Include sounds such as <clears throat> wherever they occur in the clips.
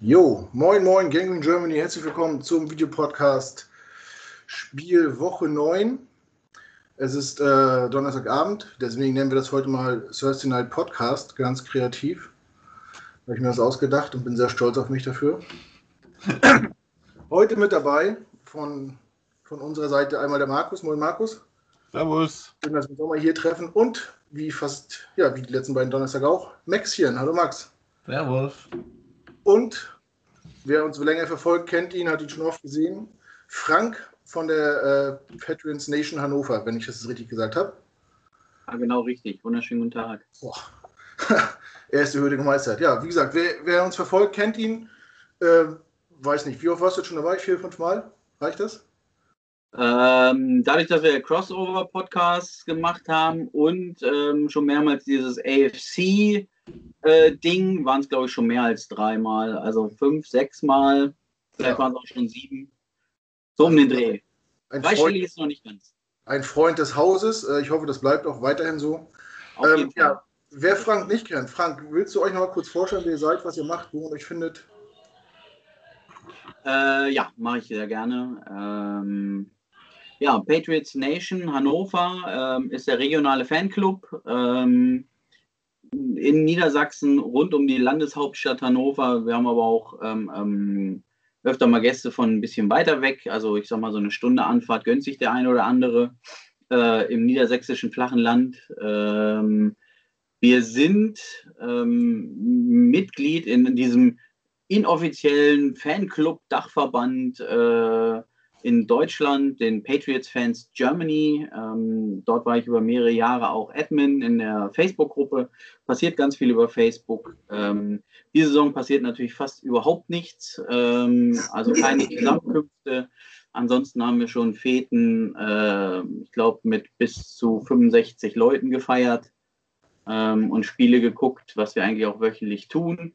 Jo, moin moin, Gangrene Germany, herzlich willkommen zum Videopodcast Spiel Woche 9. Es ist äh, Donnerstagabend, deswegen nennen wir das heute mal Thursday Night Podcast, ganz kreativ. Habe ich mir das ausgedacht und bin sehr stolz auf mich dafür. heute mit dabei von, von unserer Seite einmal der Markus. Moin Markus. Servus. Schön, dass wir uns auch mal hier treffen und wie fast, ja, wie die letzten beiden Donnerstag auch, Max hier. Hallo Max. Servus. Und wer uns länger verfolgt, kennt ihn, hat ihn schon oft gesehen. Frank von der äh, Patrons Nation Hannover, wenn ich das richtig gesagt habe. Ja, genau richtig. Wunderschönen guten Tag. Boah. <laughs> er ist der Hürde gemeistert. Ja, wie gesagt, wer, wer uns verfolgt, kennt ihn. Äh, weiß nicht, wie oft warst du schon dabei? Vier, fünf Mal? Reicht das? Ähm, dadurch, dass wir Crossover-Podcasts gemacht haben und ähm, schon mehrmals dieses AFC äh, Ding waren es, glaube ich, schon mehr als dreimal. Also fünf, sechs Mal. Vielleicht ja. waren es auch schon sieben. So um den Dreh. Ein Freund, ist noch nicht ganz. Ein Freund des Hauses. Äh, ich hoffe, das bleibt auch weiterhin so. Ähm, ja, wer Frank nicht kennt, Frank, willst du euch noch mal kurz vorstellen, wer ihr seid, was ihr macht, wo man euch findet? Äh, ja, mache ich sehr gerne. Ähm, ja, Patriots Nation Hannover ähm, ist der regionale Fanclub. Ähm, in Niedersachsen rund um die Landeshauptstadt Hannover. Wir haben aber auch ähm, ähm, öfter mal Gäste von ein bisschen weiter weg. Also ich sag mal, so eine Stunde Anfahrt gönnt sich der eine oder andere äh, im niedersächsischen flachen Land. Ähm, wir sind ähm, Mitglied in diesem inoffiziellen Fanclub-Dachverband äh, in Deutschland, den Patriots Fans Germany. Ähm, dort war ich über mehrere Jahre auch Admin in der Facebook-Gruppe. Passiert ganz viel über Facebook. Ähm, diese Saison passiert natürlich fast überhaupt nichts. Ähm, also keine <laughs> Zusammenkünfte. Ansonsten haben wir schon Feten, äh, ich glaube, mit bis zu 65 Leuten gefeiert ähm, und Spiele geguckt, was wir eigentlich auch wöchentlich tun.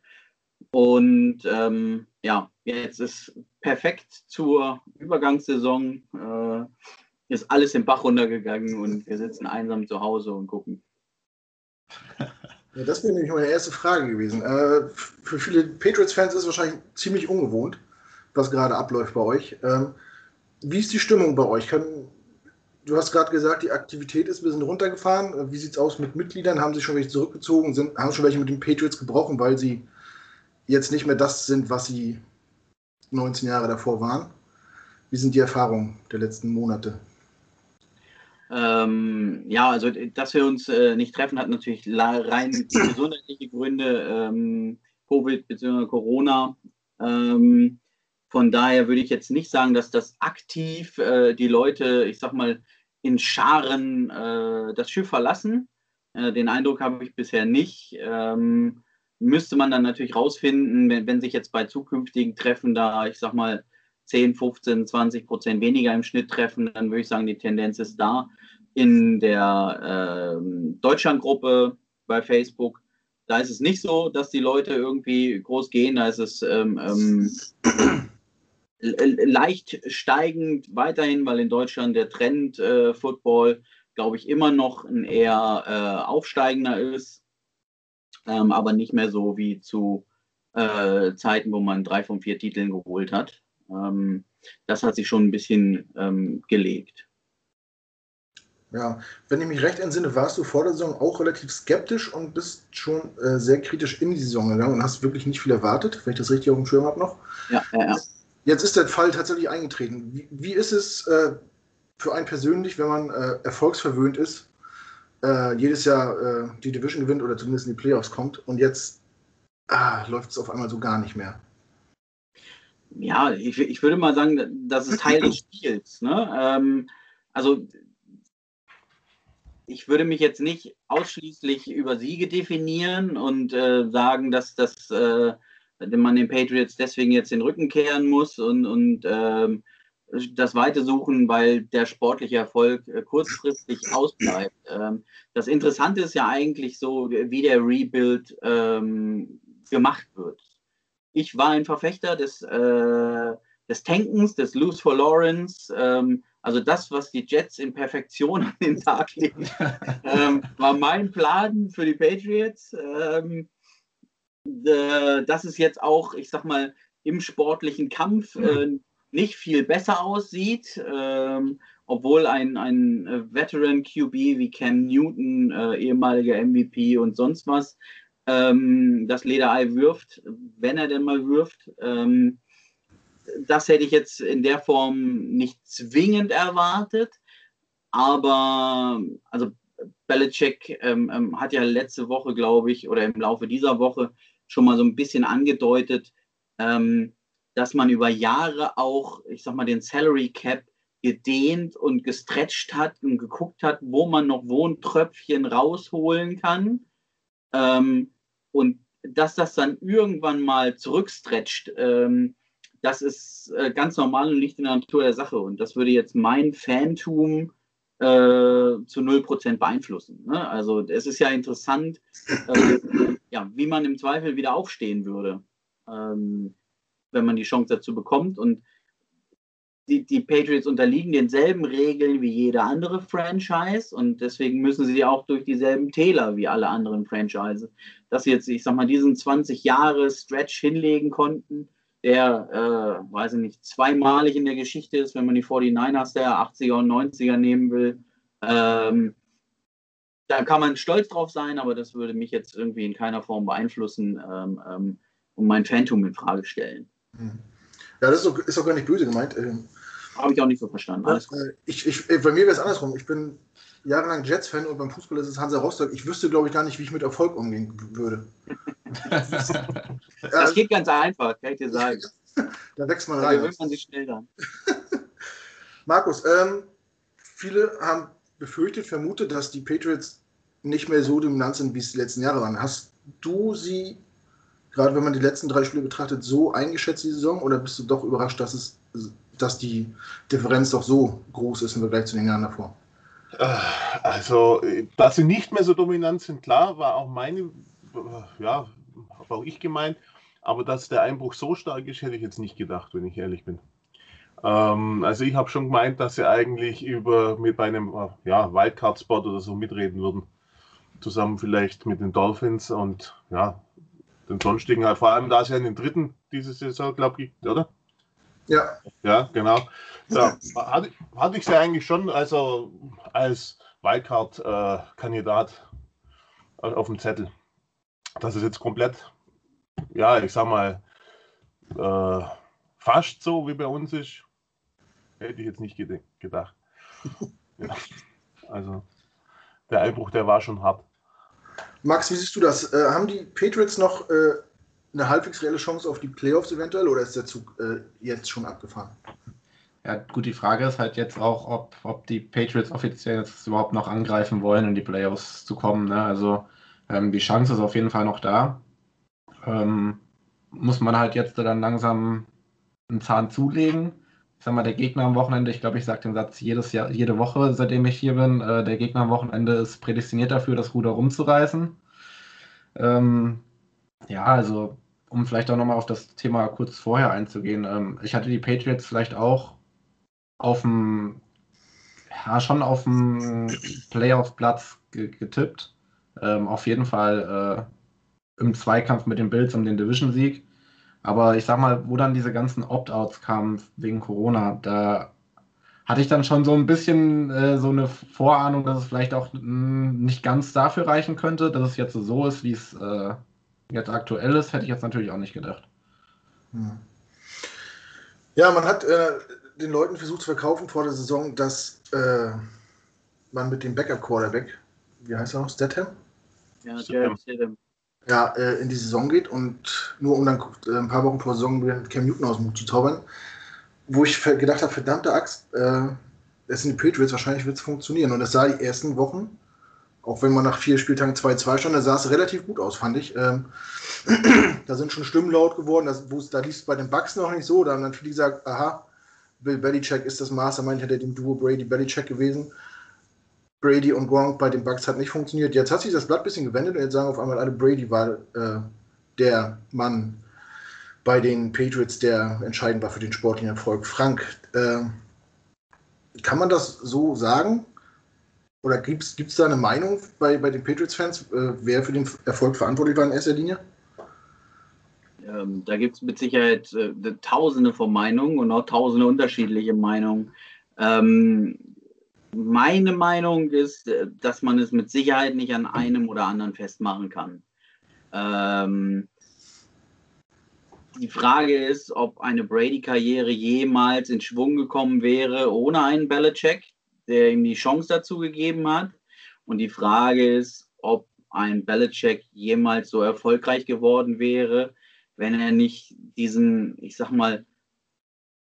Und ähm, ja, jetzt ist perfekt zur Übergangssaison. Äh, ist alles im Bach runtergegangen und wir sitzen einsam zu Hause und gucken. <laughs> Ja, das wäre nämlich meine erste Frage gewesen. Äh, für viele Patriots-Fans ist es wahrscheinlich ziemlich ungewohnt, was gerade abläuft bei euch. Ähm, wie ist die Stimmung bei euch? Kann, du hast gerade gesagt, die Aktivität ist ein bisschen runtergefahren. Wie sieht es aus mit Mitgliedern? Haben sie schon welche zurückgezogen? Sind, haben schon welche mit den Patriots gebrochen, weil sie jetzt nicht mehr das sind, was sie 19 Jahre davor waren. Wie sind die Erfahrungen der letzten Monate? Ähm, ja, also dass wir uns äh, nicht treffen, hat natürlich rein <coughs> gesundheitliche Gründe, ähm, Covid bzw. Corona. Ähm, von daher würde ich jetzt nicht sagen, dass das aktiv äh, die Leute, ich sag mal, in Scharen äh, das Schiff verlassen. Äh, den Eindruck habe ich bisher nicht. Ähm, müsste man dann natürlich rausfinden, wenn, wenn sich jetzt bei zukünftigen Treffen da, ich sag mal, 10, 15, 20 Prozent weniger im Schnitt treffen, dann würde ich sagen, die Tendenz ist da. In der äh, Deutschlandgruppe bei Facebook, da ist es nicht so, dass die Leute irgendwie groß gehen, da ist es ähm, ähm, leicht steigend weiterhin, weil in Deutschland der Trend äh, Football, glaube ich, immer noch ein eher äh, aufsteigender ist ähm, aber nicht mehr so wie zu äh, Zeiten, wo man drei von vier Titeln geholt hat. Ähm, das hat sich schon ein bisschen ähm, gelegt. Ja, wenn ich mich recht entsinne, warst du vor der Saison auch relativ skeptisch und bist schon äh, sehr kritisch in die Saison gegangen und hast wirklich nicht viel erwartet, wenn ich das richtig auf dem Schirm habe noch. Ja, ja, ja. Jetzt ist der Fall tatsächlich eingetreten. Wie, wie ist es äh, für einen persönlich, wenn man äh, erfolgsverwöhnt ist, äh, jedes Jahr äh, die Division gewinnt oder zumindest in die Playoffs kommt und jetzt ah, läuft es auf einmal so gar nicht mehr. Ja, ich, ich würde mal sagen, das ist Teil des Spiels. Ne? Ähm, also ich würde mich jetzt nicht ausschließlich über Siege definieren und äh, sagen, dass das äh, man den Patriots deswegen jetzt den Rücken kehren muss und, und ähm, das Weite suchen, weil der sportliche Erfolg äh, kurzfristig <clears throat> ausbleibt. Ähm, das Interessante ist ja eigentlich so, wie der Rebuild ähm, gemacht wird. Ich war ein Verfechter des, äh, des Tankens, des Lose for Lawrence. Ähm, also das, was die Jets in Perfektion an den Tag legen, <laughs> war mein Plan für die Patriots. Äh, dass es jetzt auch, ich sag mal, im sportlichen Kampf äh, nicht viel besser aussieht, ähm, obwohl ein, ein äh, Veteran QB wie Cam Newton, äh, ehemaliger MVP und sonst was, ähm, das Lederei wirft, wenn er denn mal wirft. Ähm, das hätte ich jetzt in der Form nicht zwingend erwartet, aber also Belichick ähm, ähm, hat ja letzte Woche, glaube ich, oder im Laufe dieser Woche schon mal so ein bisschen angedeutet, ähm, dass man über Jahre auch, ich sag mal, den Salary Cap gedehnt und gestretcht hat und geguckt hat, wo man noch Wohntröpfchen rausholen kann. Ähm, und dass das dann irgendwann mal zurückstretcht, ähm, das ist äh, ganz normal und liegt in der Natur der Sache. Und das würde jetzt mein Fantum äh, zu 0% beeinflussen. Ne? Also es ist ja interessant, äh, ja, wie man im Zweifel wieder aufstehen würde, ähm, wenn man die Chance dazu bekommt. Und die, die Patriots unterliegen denselben Regeln wie jede andere Franchise und deswegen müssen sie auch durch dieselben Täler wie alle anderen Franchises. Dass sie jetzt, ich sag mal, diesen 20 Jahre Stretch hinlegen konnten, der, äh, weiß ich nicht, zweimalig in der Geschichte ist, wenn man die 49ers der 80er und 90er nehmen will. Ähm, da kann man stolz drauf sein, aber das würde mich jetzt irgendwie in keiner Form beeinflussen ähm, ähm, und mein Phantom in Frage stellen. Hm. Ja, das ist auch, ist auch gar nicht böse gemeint. Ähm, Habe ich auch nicht so verstanden. Alles gut. Äh, ich, ich, bei mir wäre es andersrum. Ich bin jahrelang Jets-Fan und beim Fußball ist es Hansa Rostock. Ich wüsste, glaube ich, gar nicht, wie ich mit Erfolg umgehen würde. <laughs> das geht ganz einfach, kann ich dir sagen. <laughs> da wächst man rein. Da gewöhnt man sich schnell dann. <laughs> Markus, ähm, viele haben befürchtet, vermutet, dass die Patriots nicht mehr so dominant sind, wie es die letzten Jahre waren. Hast du sie, gerade wenn man die letzten drei Spiele betrachtet, so eingeschätzt, die Saison, oder bist du doch überrascht, dass, es, dass die Differenz doch so groß ist im Vergleich zu den Jahren davor? Äh, also, dass sie nicht mehr so dominant sind, klar, war auch meine, ja, habe auch ich gemeint. Aber dass der Einbruch so stark ist, hätte ich jetzt nicht gedacht, wenn ich ehrlich bin. Ähm, also ich habe schon gemeint, dass sie eigentlich über mit bei einem ja, Wildcard-Spot oder so mitreden würden. Zusammen vielleicht mit den Dolphins und ja, den sonstigen, halt, vor allem da sie ja in den dritten diese Saison, glaube ich, oder? Ja. Ja, genau. Ja, hatte, hatte ich sie eigentlich schon also als Wildcard-Kandidat äh, auf dem Zettel. Das ist jetzt komplett, ja, ich sag mal, äh, fast so wie bei uns ist, hätte ich jetzt nicht gedacht. <laughs> ja. Also der Einbruch, der war schon hart. Max, wie siehst du das? Äh, haben die Patriots noch äh, eine halbwegs reelle Chance auf die Playoffs eventuell oder ist der Zug äh, jetzt schon abgefahren? Ja, gut, die Frage ist halt jetzt auch, ob, ob die Patriots offiziell jetzt überhaupt noch angreifen wollen, in die Playoffs zu kommen. Ne? Also ähm, die Chance ist auf jeden Fall noch da. Ähm, muss man halt jetzt dann langsam einen Zahn zulegen. Sag mal, der Gegner am Wochenende, ich glaube, ich sage den Satz jedes Jahr, jede Woche, seitdem ich hier bin, äh, der Gegner am Wochenende ist prädestiniert dafür, das Ruder rumzureißen. Ähm, ja, also um vielleicht auch nochmal auf das Thema kurz vorher einzugehen. Ähm, ich hatte die Patriots vielleicht auch auf dem, ja, schon auf dem Playoff-Platz getippt. Ähm, auf jeden Fall äh, im Zweikampf mit den Bills um den Division-Sieg. Aber ich sag mal, wo dann diese ganzen Opt-outs kamen wegen Corona, da hatte ich dann schon so ein bisschen äh, so eine Vorahnung, dass es vielleicht auch mh, hm, nicht ganz dafür reichen könnte, dass es jetzt so ist, wie es äh, jetzt aktuell ist, hätte ich jetzt natürlich auch nicht gedacht. Hm. Ja, man hat äh, den Leuten versucht zu verkaufen vor der Saison, dass äh, man mit dem Backup-Quarterback, wie heißt er noch, Statham? Ja, Statham. Ja, äh, in die Saison geht und nur um dann äh, ein paar Wochen vor Saison mit Cam Newton aus dem Hut zu zaubern, wo ich gedacht habe, verdammte Axt, äh, es sind die Patriots, wahrscheinlich wird es funktionieren. Und es sah die ersten Wochen, auch wenn man nach vier Spieltagen 2-2 stand, da sah es relativ gut aus, fand ich. Ähm, <clears throat> da sind schon Stimmen laut geworden, das, da lief es bei den Bucks noch nicht so. Da haben dann viele gesagt, aha, Bill Belichick ist das Mastermind hinter dem Duo Brady-Belichick gewesen. Brady und Gronk bei den Bucks hat nicht funktioniert. Jetzt hat sich das Blatt ein bisschen gewendet und jetzt sagen auf einmal alle, Brady war äh, der Mann bei den Patriots, der entscheidend war für den sportlichen Erfolg. Frank, äh, kann man das so sagen? Oder gibt es da eine Meinung bei, bei den Patriots-Fans, äh, wer für den Erfolg verantwortlich war in erster Linie? Ähm, da gibt es mit Sicherheit äh, tausende von Meinungen und auch tausende unterschiedliche Meinungen. Ähm, meine Meinung ist, äh, dass man es mit Sicherheit nicht an einem oder anderen festmachen kann. Ähm, die Frage ist, ob eine Brady-Karriere jemals in Schwung gekommen wäre ohne einen Belichick, der ihm die Chance dazu gegeben hat. Und die Frage ist, ob ein Belichick jemals so erfolgreich geworden wäre, wenn er nicht diesen, ich sag mal,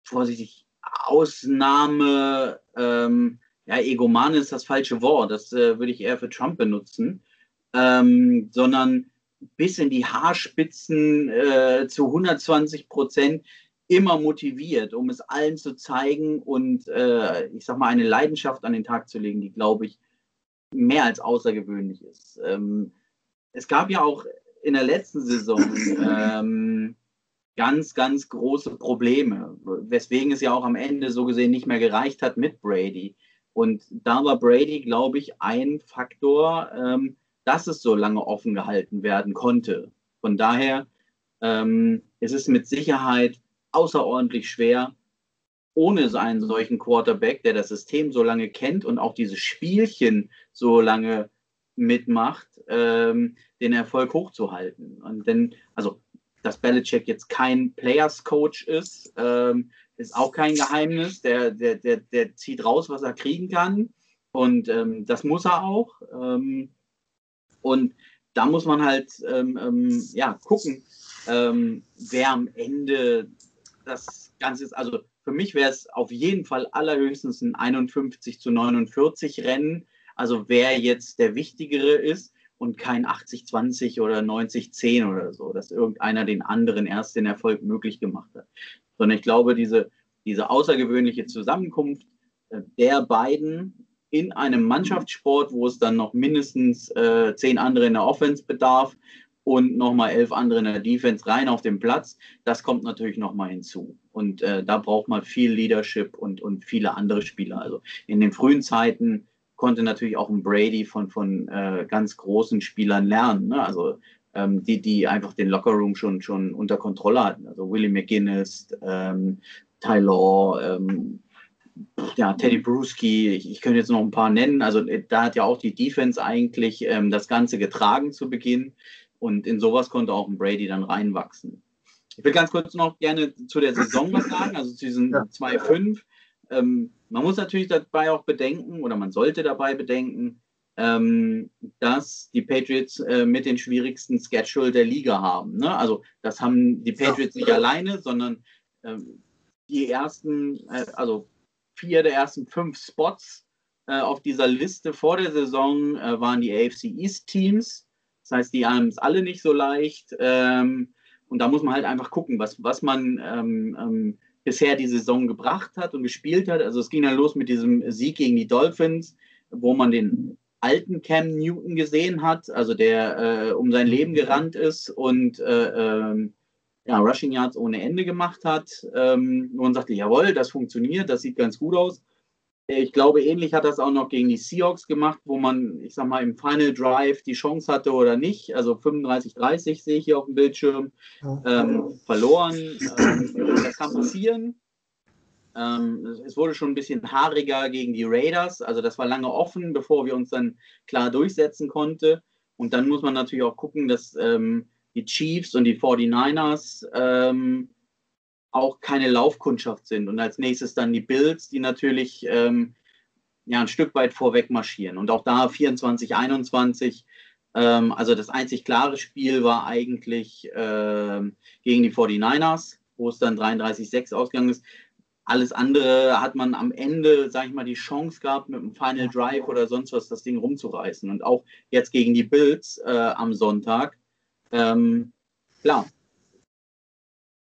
vorsichtig, Ausnahme, ähm, ja, Egoman ist das falsche Wort, das äh, würde ich eher für Trump benutzen, ähm, sondern bis in die Haarspitzen äh, zu 120 Prozent immer motiviert, um es allen zu zeigen und äh, ich sag mal eine Leidenschaft an den Tag zu legen, die glaube ich mehr als außergewöhnlich ist. Ähm, es gab ja auch in der letzten Saison ähm, ganz, ganz große Probleme, weswegen es ja auch am Ende so gesehen nicht mehr gereicht hat mit Brady. Und da war Brady, glaube ich, ein Faktor, ähm, dass es so lange offen gehalten werden konnte. Von daher ähm, ist es mit Sicherheit außerordentlich schwer, ohne einen solchen Quarterback, der das System so lange kennt und auch diese Spielchen so lange mitmacht, ähm, den Erfolg hochzuhalten. Und denn, also, dass Belichick jetzt kein Players Coach ist, ähm, ist auch kein Geheimnis. Der, der, der, der zieht raus, was er kriegen kann. Und ähm, das muss er auch. Ähm, und da muss man halt ähm, ähm, ja, gucken, ähm, wer am Ende das Ganze ist. Also für mich wäre es auf jeden Fall allerhöchstens ein 51 zu 49 Rennen. Also wer jetzt der Wichtigere ist und kein 80-20 oder 90-10 oder so, dass irgendeiner den anderen erst den Erfolg möglich gemacht hat. Sondern ich glaube, diese, diese außergewöhnliche Zusammenkunft äh, der beiden in einem Mannschaftssport, wo es dann noch mindestens äh, zehn andere in der Offense bedarf und nochmal elf andere in der Defense rein auf dem Platz, das kommt natürlich nochmal hinzu. Und äh, da braucht man viel Leadership und, und viele andere Spieler. Also in den frühen Zeiten konnte natürlich auch ein Brady von, von äh, ganz großen Spielern lernen. Ne? Also ähm, die, die einfach den Lockerroom schon, schon unter Kontrolle hatten. Also Willie McGuinness, ähm, Tyler, ähm, ja, Teddy Bruschi, ich, ich, könnte jetzt noch ein paar nennen. Also äh, da hat ja auch die Defense eigentlich ähm, das Ganze getragen zu Beginn. Und in sowas konnte auch ein Brady dann reinwachsen. Ich will ganz kurz noch gerne zu der Saison was sagen, also zu diesen ja. 2-5. Ähm, man muss natürlich dabei auch bedenken, oder man sollte dabei bedenken, ähm, dass die Patriots äh, mit den schwierigsten Schedule der Liga haben. Ne? Also das haben die Patriots ja. nicht alleine, sondern ähm, die ersten, äh, also vier der ersten fünf Spots äh, auf dieser Liste vor der Saison äh, waren die AFC East Teams. Das heißt, die haben es alle nicht so leicht. Ähm, und da muss man halt einfach gucken, was, was man ähm, ähm, bisher die Saison gebracht hat und gespielt hat. Also es ging dann los mit diesem Sieg gegen die Dolphins, wo man den alten Cam Newton gesehen hat, also der äh, um sein Leben gerannt ist und äh, ähm, ja, Rushing Yards ohne Ende gemacht hat. Ähm, und sagte, jawohl, das funktioniert, das sieht ganz gut aus. Ich glaube, ähnlich hat das auch noch gegen die Seahawks gemacht, wo man, ich sag mal, im Final Drive die Chance hatte oder nicht. Also 35-30 sehe ich hier auf dem Bildschirm. Ähm, verloren. Ähm, das kann passieren. Ähm, es wurde schon ein bisschen haariger gegen die Raiders. Also das war lange offen, bevor wir uns dann klar durchsetzen konnten. Und dann muss man natürlich auch gucken, dass ähm, die Chiefs und die 49ers ähm, auch keine Laufkundschaft sind. Und als nächstes dann die Bills, die natürlich ähm, ja, ein Stück weit vorweg marschieren. Und auch da 24, 21. Ähm, also das einzig klare Spiel war eigentlich ähm, gegen die 49ers, wo es dann 33-6 ausgegangen ist. Alles andere hat man am Ende, sage ich mal, die Chance gehabt, mit einem Final Drive oder sonst was das Ding rumzureißen. Und auch jetzt gegen die Bills äh, am Sonntag ähm, klar,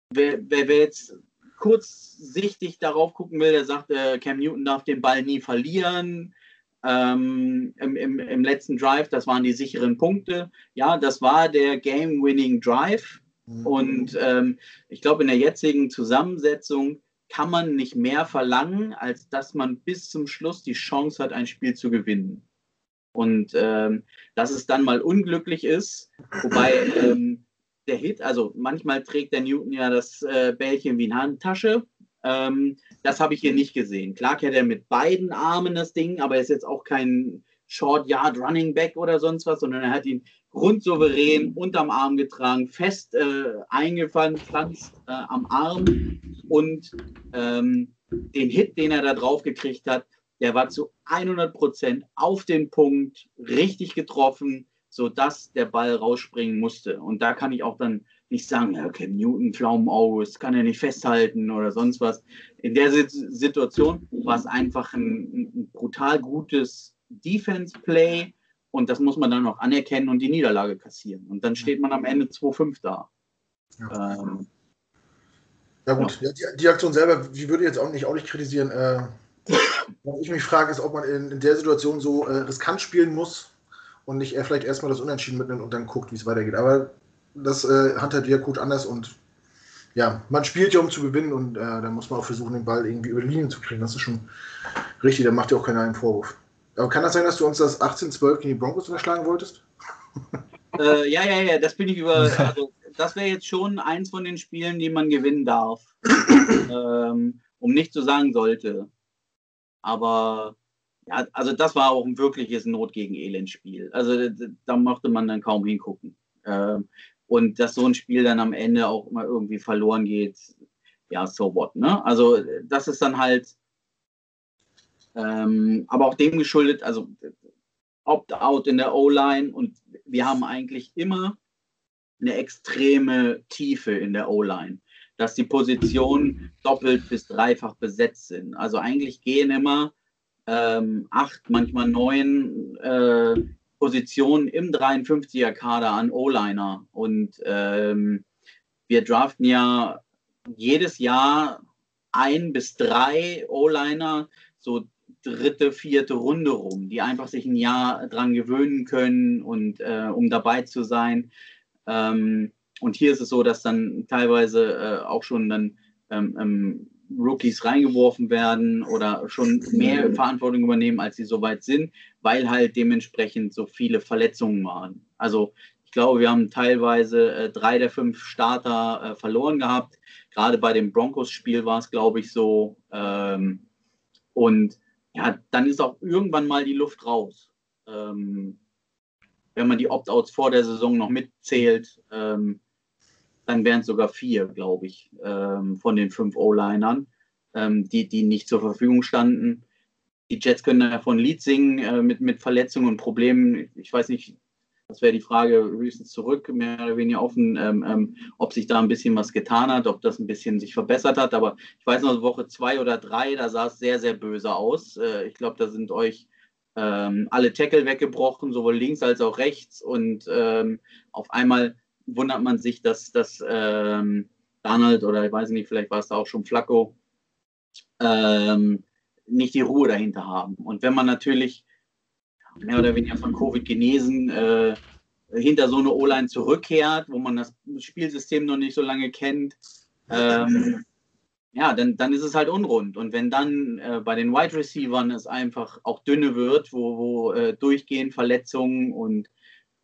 wer, wer, wer, jetzt kurzsichtig darauf gucken will, der sagt, äh, Cam Newton darf den Ball nie verlieren. Ähm, im, im, im, letzten Drive, das waren die sicheren Punkte. Ja, das war der Game-Winning Drive. Mhm. Und ähm, ich glaube, in der jetzigen Zusammensetzung kann man nicht mehr verlangen, als dass man bis zum Schluss die Chance hat, ein Spiel zu gewinnen. Und ähm, dass es dann mal unglücklich ist, wobei <laughs> ähm, der Hit, also manchmal trägt der Newton ja das äh, Bällchen wie eine Handtasche. Ähm, das habe ich hier nicht gesehen. Klar kennt er mit beiden Armen das Ding, aber er ist jetzt auch kein Short Yard Running Back oder sonst was, sondern er hat ihn grundsouverän unterm Arm getragen, fest äh, eingepflanzt äh, am Arm und ähm, den Hit, den er da drauf gekriegt hat, der war zu 100 Prozent auf den Punkt, richtig getroffen, sodass der Ball rausspringen musste. Und da kann ich auch dann nicht sagen, ja, okay, Newton, Pflaumenauge, das kann er nicht festhalten oder sonst was. In der Situation war es einfach ein, ein brutal gutes Defense-Play und das muss man dann noch anerkennen und die Niederlage kassieren. Und dann steht man am Ende 2-5 da. Ja. Ähm, ja gut, ja. Die, die, Aktion selber, die würde ich jetzt auch nicht, auch nicht kritisieren. Äh, was ich mich frage, ist, ob man in, in der Situation so äh, riskant spielen muss und nicht er vielleicht erstmal das Unentschieden mitnimmt und dann guckt, wie es weitergeht. Aber das äh, ja gut anders und ja, man spielt ja, um zu gewinnen und äh, da muss man auch versuchen, den Ball irgendwie über die Linie zu kriegen. Das ist schon richtig, da macht ja auch keiner einen Vorwurf. Aber kann das sein, dass du uns das 18-12 gegen die Broncos unterschlagen wolltest? <laughs> Äh, ja, ja, ja, das bin ich über. Also, das wäre jetzt schon eins von den Spielen, die man gewinnen darf. <clears throat> ähm, um nicht zu sagen sollte. Aber ja, also das war auch ein wirkliches Not gegen Elend-Spiel. Also da mochte man dann kaum hingucken. Ähm, und dass so ein Spiel dann am Ende auch immer irgendwie verloren geht, ja, so what, ne? Also das ist dann halt, ähm, aber auch dem geschuldet, also Opt-out in der O-Line und wir haben eigentlich immer eine extreme Tiefe in der O-Line, dass die Positionen doppelt bis dreifach besetzt sind. Also eigentlich gehen immer ähm, acht, manchmal neun äh, Positionen im 53er Kader an O-Liner. Und ähm, wir draften ja jedes Jahr ein bis drei O-Liner, so dritte, vierte Runde rum, die einfach sich ein Jahr dran gewöhnen können und äh, um dabei zu sein. Ähm, und hier ist es so, dass dann teilweise äh, auch schon dann ähm, ähm, Rookies reingeworfen werden oder schon mehr Verantwortung übernehmen, als sie soweit sind, weil halt dementsprechend so viele Verletzungen waren. Also ich glaube, wir haben teilweise äh, drei der fünf Starter äh, verloren gehabt. Gerade bei dem Broncos-Spiel war es, glaube ich, so. Ähm, und ja, dann ist auch irgendwann mal die Luft raus. Ähm, wenn man die Opt-outs vor der Saison noch mitzählt, ähm, dann wären es sogar vier, glaube ich, ähm, von den fünf O-Linern, ähm, die, die nicht zur Verfügung standen. Die Jets können davon ein Lied singen äh, mit, mit Verletzungen und Problemen. Ich weiß nicht, das wäre die Frage höchstens zurück, mehr oder weniger offen, ähm, ähm, ob sich da ein bisschen was getan hat, ob das ein bisschen sich verbessert hat. Aber ich weiß noch, Woche zwei oder drei, da sah es sehr, sehr böse aus. Äh, ich glaube, da sind euch ähm, alle Tackle weggebrochen, sowohl links als auch rechts. Und ähm, auf einmal wundert man sich, dass, dass ähm, Donald oder ich weiß nicht, vielleicht war es da auch schon Flacco, ähm, nicht die Ruhe dahinter haben. Und wenn man natürlich mehr oder weniger von Covid genesen äh, hinter so eine O-Line zurückkehrt, wo man das Spielsystem noch nicht so lange kennt, ähm, ja, dann, dann ist es halt unrund. Und wenn dann äh, bei den Wide Receivers es einfach auch dünne wird, wo, wo äh, durchgehend Verletzungen und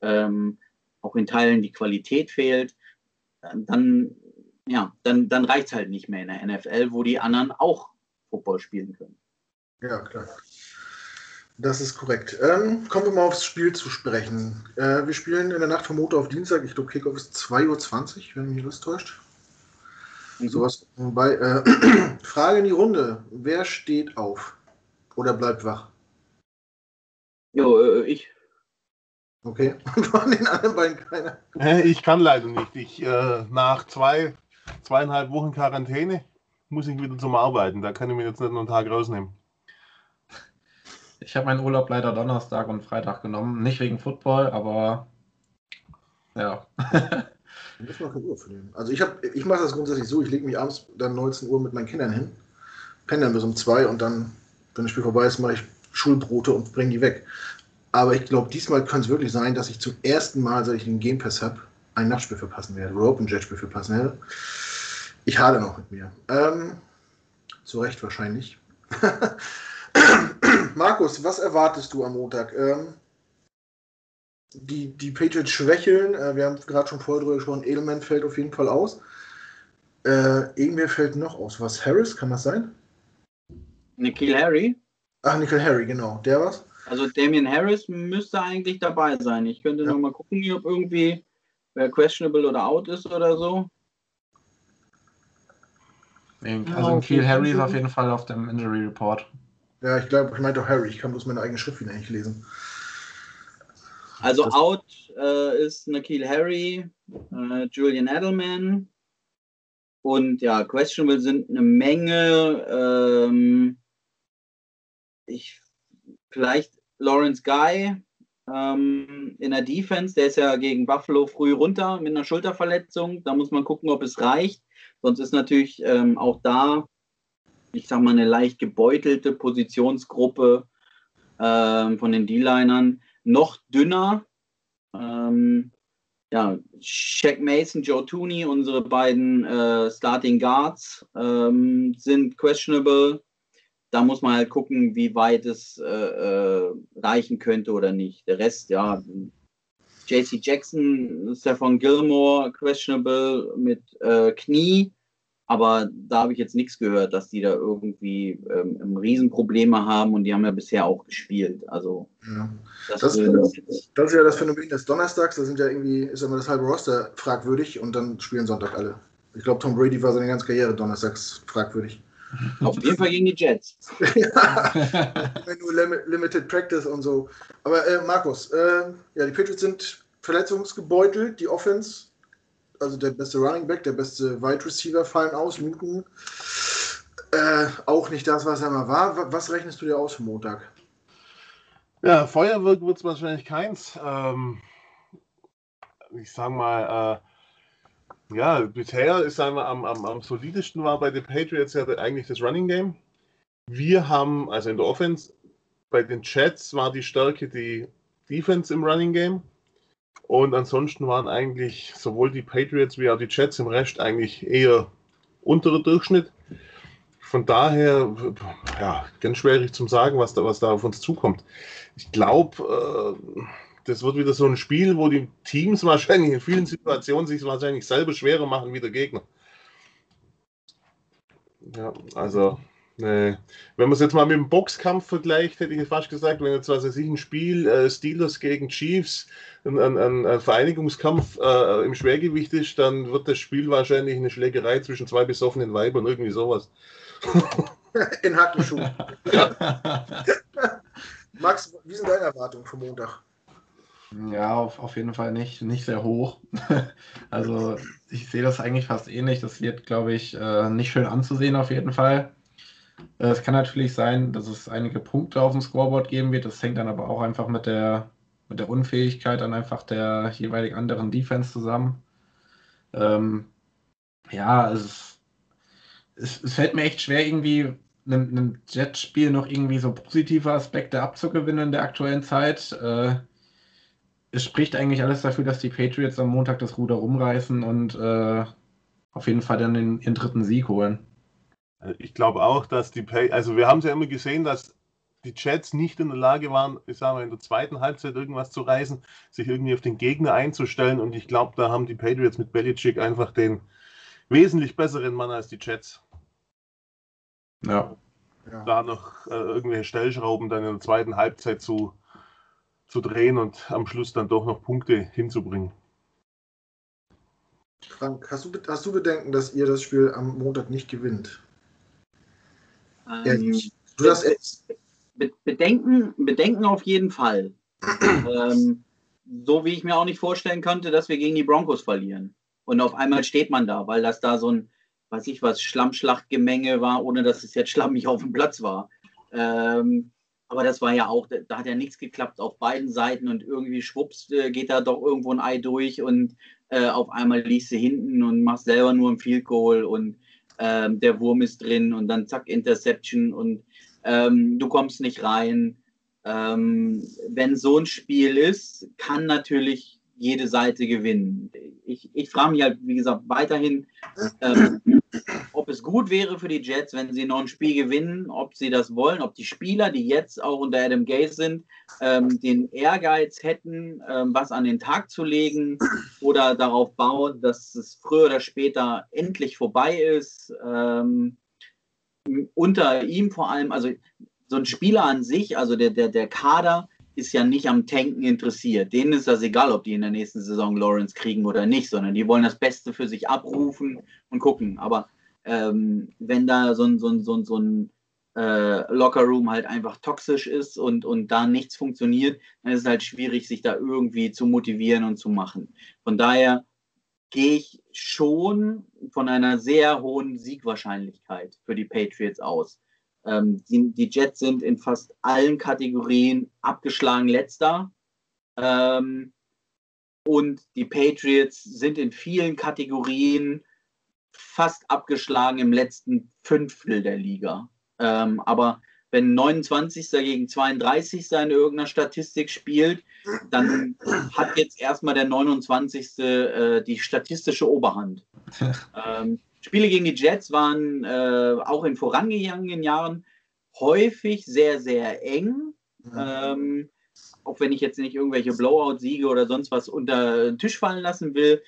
ähm, auch in Teilen die Qualität fehlt, dann, ja, dann, dann reicht es halt nicht mehr in der NFL, wo die anderen auch Football spielen können. Ja, klar. Das ist korrekt. Ähm, kommen wir mal aufs Spiel zu sprechen. Äh, wir spielen in der Nacht von Montag auf Dienstag. Ich glaube, Kickoff ist 2.20 Uhr, wenn mich das täuscht. Mhm. Sowas bei. Äh, <clears throat> Frage in die Runde. Wer steht auf? Oder bleibt wach? Jo, äh, ich. Okay. <laughs> Von den anderen beiden keiner. Ich kann leider nicht. Ich, äh, nach zwei, zweieinhalb Wochen Quarantäne muss ich wieder zum Arbeiten. Da kann ich mir jetzt nicht noch einen Tag rausnehmen. Ich habe meinen Urlaub leider Donnerstag und Freitag genommen. Nicht wegen Football, aber ja. <laughs> müssen wir keine Uhr verlieren. Also ich, ich mache das grundsätzlich so, ich lege mich abends dann 19 Uhr mit meinen Kindern hin, penne dann bis um zwei und dann, wenn das Spiel vorbei ist, mache ich Schulbrote und bringe die weg. Aber ich glaube, diesmal könnte es wirklich sein, dass ich zum ersten Mal, seit ich den Game Pass habe, ein Nachtspiel verpassen werde oder Open Jet Spiel verpassen werde. Ich hade noch mit mir. Ähm, zu Recht wahrscheinlich. <laughs> Markus, was erwartest du am Montag? Ähm, die, die Patriots schwächeln. Äh, wir haben gerade schon vorher drüber gesprochen, Edelman fällt auf jeden Fall aus. Äh, irgendwer fällt noch aus. Was, Harris? Kann das sein? Nikhil Harry. Ach, Nickel Harry, genau. Der was? Also Damian Harris müsste eigentlich dabei sein. Ich könnte Ja. noch mal gucken, ob irgendwie wer questionable oder out ist oder so. Ja, Also okay, Kiel Harry ist auf jeden Fall auf dem Injury Report. Ja, ich glaube, ich meinte auch Harry. Ich kann bloß meine eigene Schrift wieder nicht lesen. Also Das- out äh, ist Nikhil Harry, äh, Julian Edelman und ja, questionable sind eine Menge. Ähm, ich vielleicht Lawrence Guy ähm, in der Defense, der ist ja gegen Buffalo früh runter mit einer Schulterverletzung. Da muss man gucken, ob es reicht. Sonst ist natürlich ähm, auch da, ich sag mal, eine leicht gebeutelte Positionsgruppe ähm, von den D-Linern noch dünner. Ähm, ja, Shaq Mason, Joe Tooney, unsere beiden äh, Starting Guards ähm, sind questionable. Da muss man halt gucken, wie weit es äh, äh, reichen könnte oder nicht. Der Rest, ja, JC Jackson, Stephon Gilmore, questionable mit äh, Knie. Aber da habe ich jetzt nichts gehört, dass die da irgendwie ähm, Riesenprobleme haben und die haben ja bisher auch gespielt. Also Ja. das, Das- Das ist ja das Phänomen des Donnerstags. Da sind ja irgendwie, ist immer das halbe Roster fragwürdig und dann spielen Sonntag alle. Ich glaube, Tom Brady war seine ganze Karriere donnerstags fragwürdig. Auf jeden Fall gegen die Jets. <laughs> ja, nur Lim Limited Practice und so. Aber äh, Markus, äh, ja, die Patriots sind verletzungsgebeutelt. Die Offense, also der beste Running Back, der beste Wide Receiver fallen aus. Newton äh, auch nicht das, was er mal war. Wa- Was rechnest du dir aus für Montag? Ja, Feuerwerk wird es wahrscheinlich keins. Ähm, ich sag mal, äh, ja, bisher ist einmal am, am, am solidesten war bei den Patriots ja eigentlich das Running Game. Wir haben, also in der Offense, bei den Jets war die Stärke die Defense im Running Game. Und ansonsten waren eigentlich sowohl die Patriots wie auch die Jets im Rest eigentlich eher unterer Durchschnitt. Von daher, ja, ganz schwierig zum sagen, was da, was da auf uns zukommt. Ich glaube, äh, das wird wieder so ein Spiel, wo die Teams wahrscheinlich in vielen Situationen sich wahrscheinlich selber schwerer machen wie der Gegner. Ja, also, ne. wenn man es jetzt mal mit dem Boxkampf vergleicht, hätte ich fast gesagt, wenn jetzt, was weiß ich, ein Spiel äh, Steelers gegen Chiefs, ein, ein, ein, ein Vereinigungskampf äh, im Schwergewicht ist, dann wird das Spiel wahrscheinlich eine Schlägerei zwischen zwei besoffenen Weibern, irgendwie sowas. <laughs> In Hackenschuhen. <laughs> Max, wie sind deine Erwartungen für Montag? Ja, auf, auf jeden Fall nicht, nicht sehr hoch. <laughs> also ich sehe das eigentlich fast ähnlich. Das wird, glaube ich, äh, nicht schön anzusehen auf jeden Fall. Äh, es kann natürlich sein, dass es einige Punkte auf dem Scoreboard geben wird. Das hängt dann aber auch einfach mit der, mit der Unfähigkeit dann einfach der jeweilig anderen Defense zusammen. Ähm, ja, es, es, es fällt mir echt schwer, irgendwie einem, einem Jet-Spiel noch irgendwie so positive Aspekte abzugewinnen in der aktuellen Zeit. Äh, es spricht eigentlich alles dafür, dass die Patriots am Montag das Ruder rumreißen und äh, auf jeden Fall dann den, ihren dritten Sieg holen. Ich glaube auch, dass die Pay, also wir haben es ja immer gesehen, dass die Jets nicht in der Lage waren, ich sage mal, in der zweiten Halbzeit irgendwas zu reißen, sich irgendwie auf den Gegner einzustellen. Und ich glaube, da haben die Patriots mit Belichick einfach den wesentlich besseren Mann als die Jets. Ja. Ja. Da noch äh, irgendwelche Stellschrauben dann in der zweiten Halbzeit zu, zu drehen und am Schluss dann doch noch Punkte hinzubringen. Frank, hast du, hast du Bedenken, dass ihr das Spiel am Montag nicht gewinnt? Ähm, Ehrlich. Du hast echt. Be Bedenken, Bedenken auf jeden Fall. <clears throat> ähm, so wie ich mir auch nicht vorstellen könnte, dass wir gegen die Broncos verlieren. Und auf einmal steht man da, weil das da so ein, weiß ich was, Schlammschlachtgemenge war, ohne dass es jetzt schlammig auf dem Platz war. Ähm, aber das war ja auch, da hat ja nichts geklappt auf beiden Seiten und irgendwie schwupps äh, geht da doch irgendwo ein Ei durch und äh, auf einmal liegst du hinten und machst selber nur ein Field Goal und ähm, der Wurm ist drin und dann zack, Interception und ähm, du kommst nicht rein. Ähm, wenn so ein Spiel ist, kann natürlich jede Seite gewinnen. Ich, ich frage mich halt, wie gesagt, weiterhin, ähm, ob es gut wäre für die Jets, wenn sie noch ein Spiel gewinnen, ob sie das wollen, ob die Spieler, die jetzt auch unter Adam Gaze sind, ähm, den Ehrgeiz hätten, ähm, was an den Tag zu legen oder darauf bauen, dass es früher oder später endlich vorbei ist. Ähm, unter ihm vor allem, also so ein Spieler an sich, also der, der, der Kader, ist ja nicht am Tanken interessiert. Denen ist das egal, ob die in der nächsten Saison Lawrence kriegen oder nicht, sondern die wollen das Beste für sich abrufen und gucken. Aber ähm, wenn da so ein, so ein, so ein, so ein äh, Lockerroom halt einfach toxisch ist und, und da nichts funktioniert, dann ist es halt schwierig, sich da irgendwie zu motivieren und zu machen. Von daher gehe ich schon von einer sehr hohen Siegwahrscheinlichkeit für die Patriots aus. Ähm, die, die, Jets sind in fast allen Kategorien abgeschlagen letzter. Ähm, und die Patriots sind in vielen Kategorien fast abgeschlagen im letzten Fünftel der Liga. Ähm, aber wenn 29. gegen 32. in irgendeiner Statistik spielt, dann hat jetzt erstmal der 29. Äh, die statistische Oberhand. <laughs> ähm, Spiele gegen die Jets waren äh, auch in vorangegangenen Jahren häufig sehr, sehr eng. Mhm. Ähm, auch wenn ich jetzt nicht irgendwelche Blowout-Siege oder sonst was unter den Tisch fallen lassen will.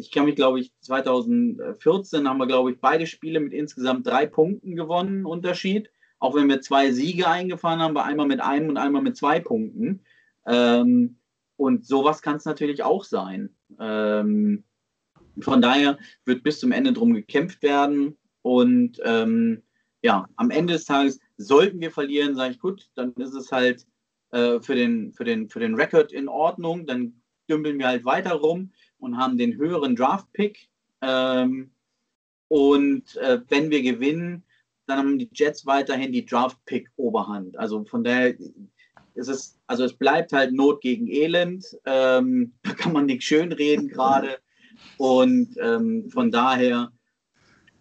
Ich kann mich, glaube ich, 2014 haben wir, glaube ich, beide Spiele mit insgesamt drei Punkten gewonnen, Unterschied. Auch wenn wir zwei Siege eingefahren haben, einmal mit einem und einmal mit zwei Punkten. Ähm, und sowas kann es natürlich auch sein. Ähm, von daher wird bis zum Ende drum gekämpft werden. Und ähm, ja, am Ende des Tages sollten wir verlieren, sage ich gut, dann ist es halt äh, für, den, für, den, für den Rekord in Ordnung. Dann dümpeln wir halt weiter rum und haben den höheren Draft-Pick. Ähm, und äh, wenn wir gewinnen, dann haben die Jets weiterhin die Draft-Pick-Oberhand. Also von daher ist es, also es bleibt halt Not gegen Elend. Ähm, <laughs> da kann man nicht schönreden gerade. Und ähm, von daher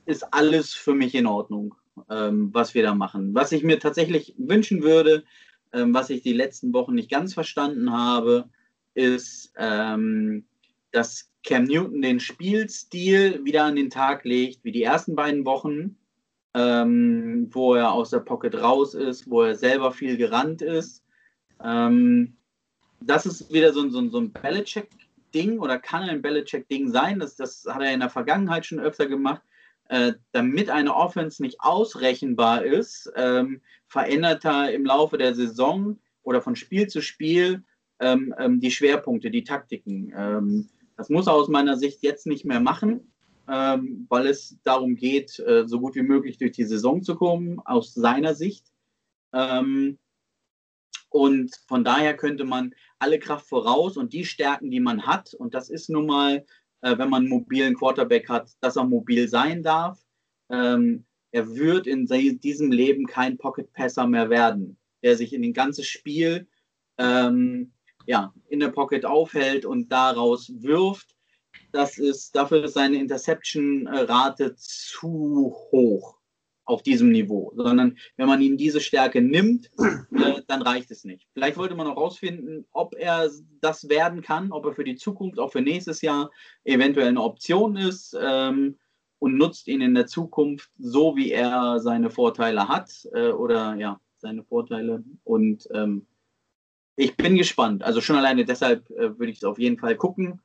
ist alles für mich in Ordnung, ähm, was wir da machen. Was ich mir tatsächlich wünschen würde, ähm, was ich die letzten Wochen nicht ganz verstanden habe, ist, ähm, dass Cam Newton den Spielstil wieder an den Tag legt, wie die ersten beiden Wochen, ähm, wo er aus der Pocket raus ist, wo er selber viel gerannt ist. Ähm, das ist wieder so, so, so ein Belichick Ding oder kann ein Belichick-Ding sein, das, das hat er in der Vergangenheit schon öfter gemacht, äh, damit eine Offense nicht ausrechenbar ist, ähm, verändert er im Laufe der Saison oder von Spiel zu Spiel ähm, ähm, die Schwerpunkte, die Taktiken. Das muss er aus meiner Sicht jetzt nicht mehr machen, ähm, weil es darum geht, äh, so gut wie möglich durch die Saison zu kommen, aus seiner Sicht. Ähm, und von daher könnte man alle Kraft voraus und die Stärken, die man hat, und das ist nun mal, äh, wenn man einen mobilen Quarterback hat, dass er mobil sein darf. Ähm, er wird in diesem Leben kein Pocket-Passer mehr werden, der sich in den ganzen Spiel ähm, ja, in der Pocket aufhält und daraus wirft. Das ist, dafür ist seine Interception-Rate zu hoch auf diesem Niveau, sondern wenn man ihm diese Stärke nimmt, äh, dann reicht es nicht. Vielleicht wollte man auch herausfinden, ob er das werden kann, ob er für die Zukunft, auch für nächstes Jahr eventuell eine Option ist ähm, und nutzt ihn in der Zukunft so, wie er seine Vorteile hat äh, oder ja, seine Vorteile. Und ähm, ich bin gespannt. Also schon alleine deshalb äh, würde ich es auf jeden Fall gucken.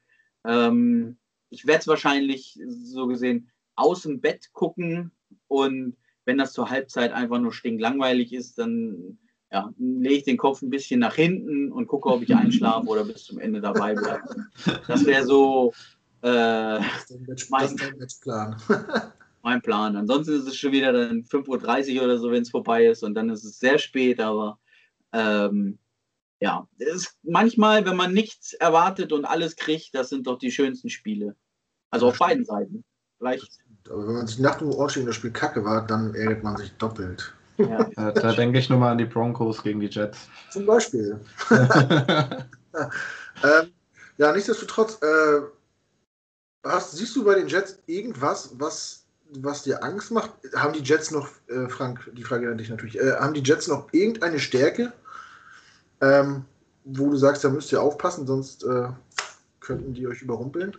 Ähm, ich werde es wahrscheinlich so gesehen aus dem Bett gucken und wenn das zur Halbzeit einfach nur stinklangweilig ist, dann ja, lege ich den Kopf ein bisschen nach hinten und gucke, ob ich <laughs> einschlafe oder bis zum Ende dabei bleibe. Das wäre so äh, mein, Plan. <laughs> mein Plan. Ansonsten ist es schon wieder dann 5.30 Uhr oder so, wenn es vorbei ist und dann ist es sehr spät, aber ähm, ja, ist manchmal, wenn man nichts erwartet und alles kriegt, das sind doch die schönsten Spiele. Also auf beiden Seiten. Vielleicht aber wenn man sich nach dem Ohrstehen das Spiel kacke war, dann ärgert man sich doppelt. Ja. <laughs> da, da denke ich nur mal an die Broncos gegen die Jets. Zum Beispiel. <laughs> ähm, ja, nichtsdestotrotz, äh, hast, siehst du bei den Jets irgendwas, was, was dir Angst macht? Haben die Jets noch, äh, Frank, die Frage an dich natürlich, äh, haben die Jets noch irgendeine Stärke, ähm, wo du sagst, da müsst ihr aufpassen, sonst äh, könnten die euch überrumpeln?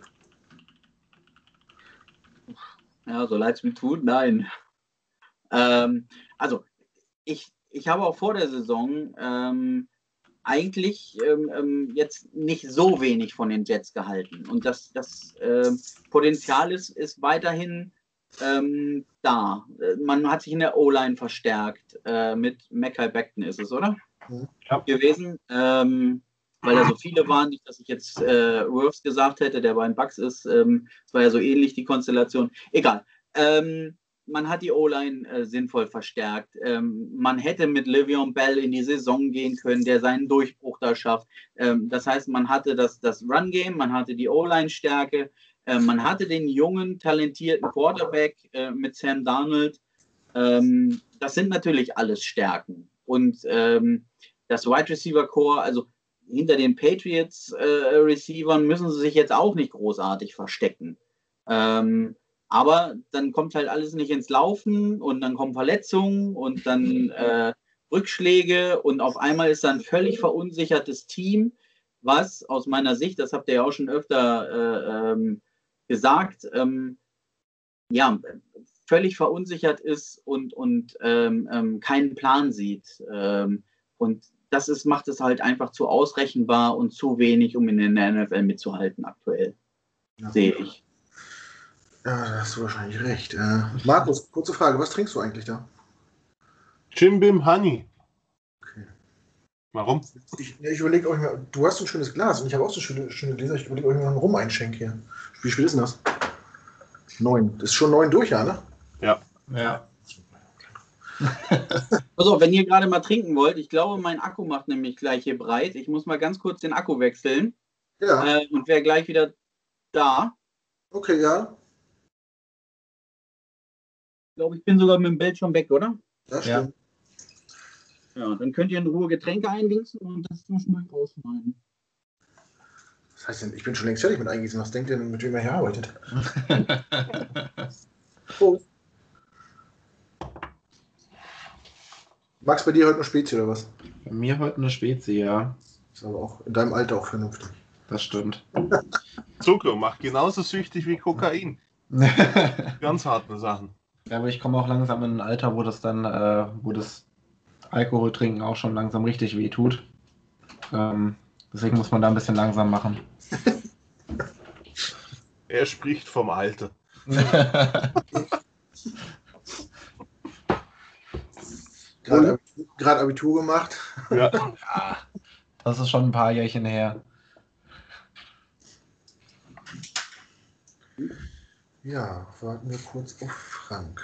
Ja, so leid es mir tut, nein. Ähm, also, ich, ich habe auch vor der Saison ähm, eigentlich ähm, ähm, jetzt nicht so wenig von den Jets gehalten. Und das, das äh, Potenzial ist, ist weiterhin ähm, da. Man hat sich in der O-Line verstärkt. Äh, mit Mackay Beckton ist es, oder? Ja. Gewesen. Ähm, weil da so viele waren, nicht, dass ich jetzt äh, Worths gesagt hätte, der bei den Bucks ist. Ähm, es war ja so ähnlich die Konstellation. Egal. Ähm, man hat die O-Line äh, sinnvoll verstärkt. Ähm, man hätte mit Livion Bell in die Saison gehen können, der seinen Durchbruch da schafft. Ähm, das heißt, man hatte das, das Run-Game, man hatte die O-Line-Stärke, äh, man hatte den jungen, talentierten Quarterback äh, mit Sam Darnold. Ähm, das sind natürlich alles Stärken. Und ähm, das Wide Receiver Core, also hinter den Patriots äh, Receivern müssen sie sich jetzt auch nicht großartig verstecken. Ähm, aber dann kommt halt alles nicht ins Laufen und dann kommen Verletzungen und dann <laughs> äh, Rückschläge und auf einmal ist dann ein völlig verunsichertes Team, was aus meiner Sicht, das habt ihr ja auch schon öfter äh, ähm, gesagt, ähm, ja, völlig verunsichert ist und, und ähm, ähm keinen Plan sieht. Ähm, und das ist, macht es halt einfach zu ausrechenbar und zu wenig, um in der NFL mitzuhalten aktuell. Ja. Sehe ich. Ja, da hast du wahrscheinlich recht. Äh, Markus, kurze Frage, was trinkst du eigentlich da? Jim Bim Honey. Okay. Warum? Ich, ich überlege euch mal, du hast ein schönes Glas und ich habe auch so schöne, schöne Gläser. Ich überlege euch mal einen Rum einschenk hier. Wie spät ist denn das? Neun. Das ist schon neun durch, ja, ne? Ja. <laughs> Also, wenn ihr gerade mal trinken wollt, ich glaube, mein Akku macht nämlich gleich hier breit. Ich muss mal ganz kurz den Akku wechseln. Ja. Äh, und wäre gleich wieder da. Okay, ja glaube, ich bin sogar mit dem Bild schon weg, oder? Das stimmt. Ja, dann könnt ihr in Ruhe Getränke eindingsen und das zwischendurch rausschneiden. Das heißt, ich bin schon längst fertig mit Eingießen. Was denkt ihr denn, mit wem er hier arbeitet? <laughs> Prost. Max, bei dir heute eine Spezie oder was? Bei mir heute eine Spezie, ja. Ist aber auch in deinem Alter auch vernünftig. Das stimmt. <laughs> Zucker macht genauso süchtig wie Kokain. <laughs> Ganz harte Sachen. Ja, aber ich komme auch langsam in ein Alter, wo das dann, äh, wo das Alkohol trinken auch schon langsam richtig weh tut. Ähm, deswegen muss man da ein bisschen langsam machen. <laughs> er spricht vom Alter. Gerade Abitur gemacht. Ja. ja. <laughs> Das ist schon ein paar Jährchen her. Ja, warten wir kurz auf Frank.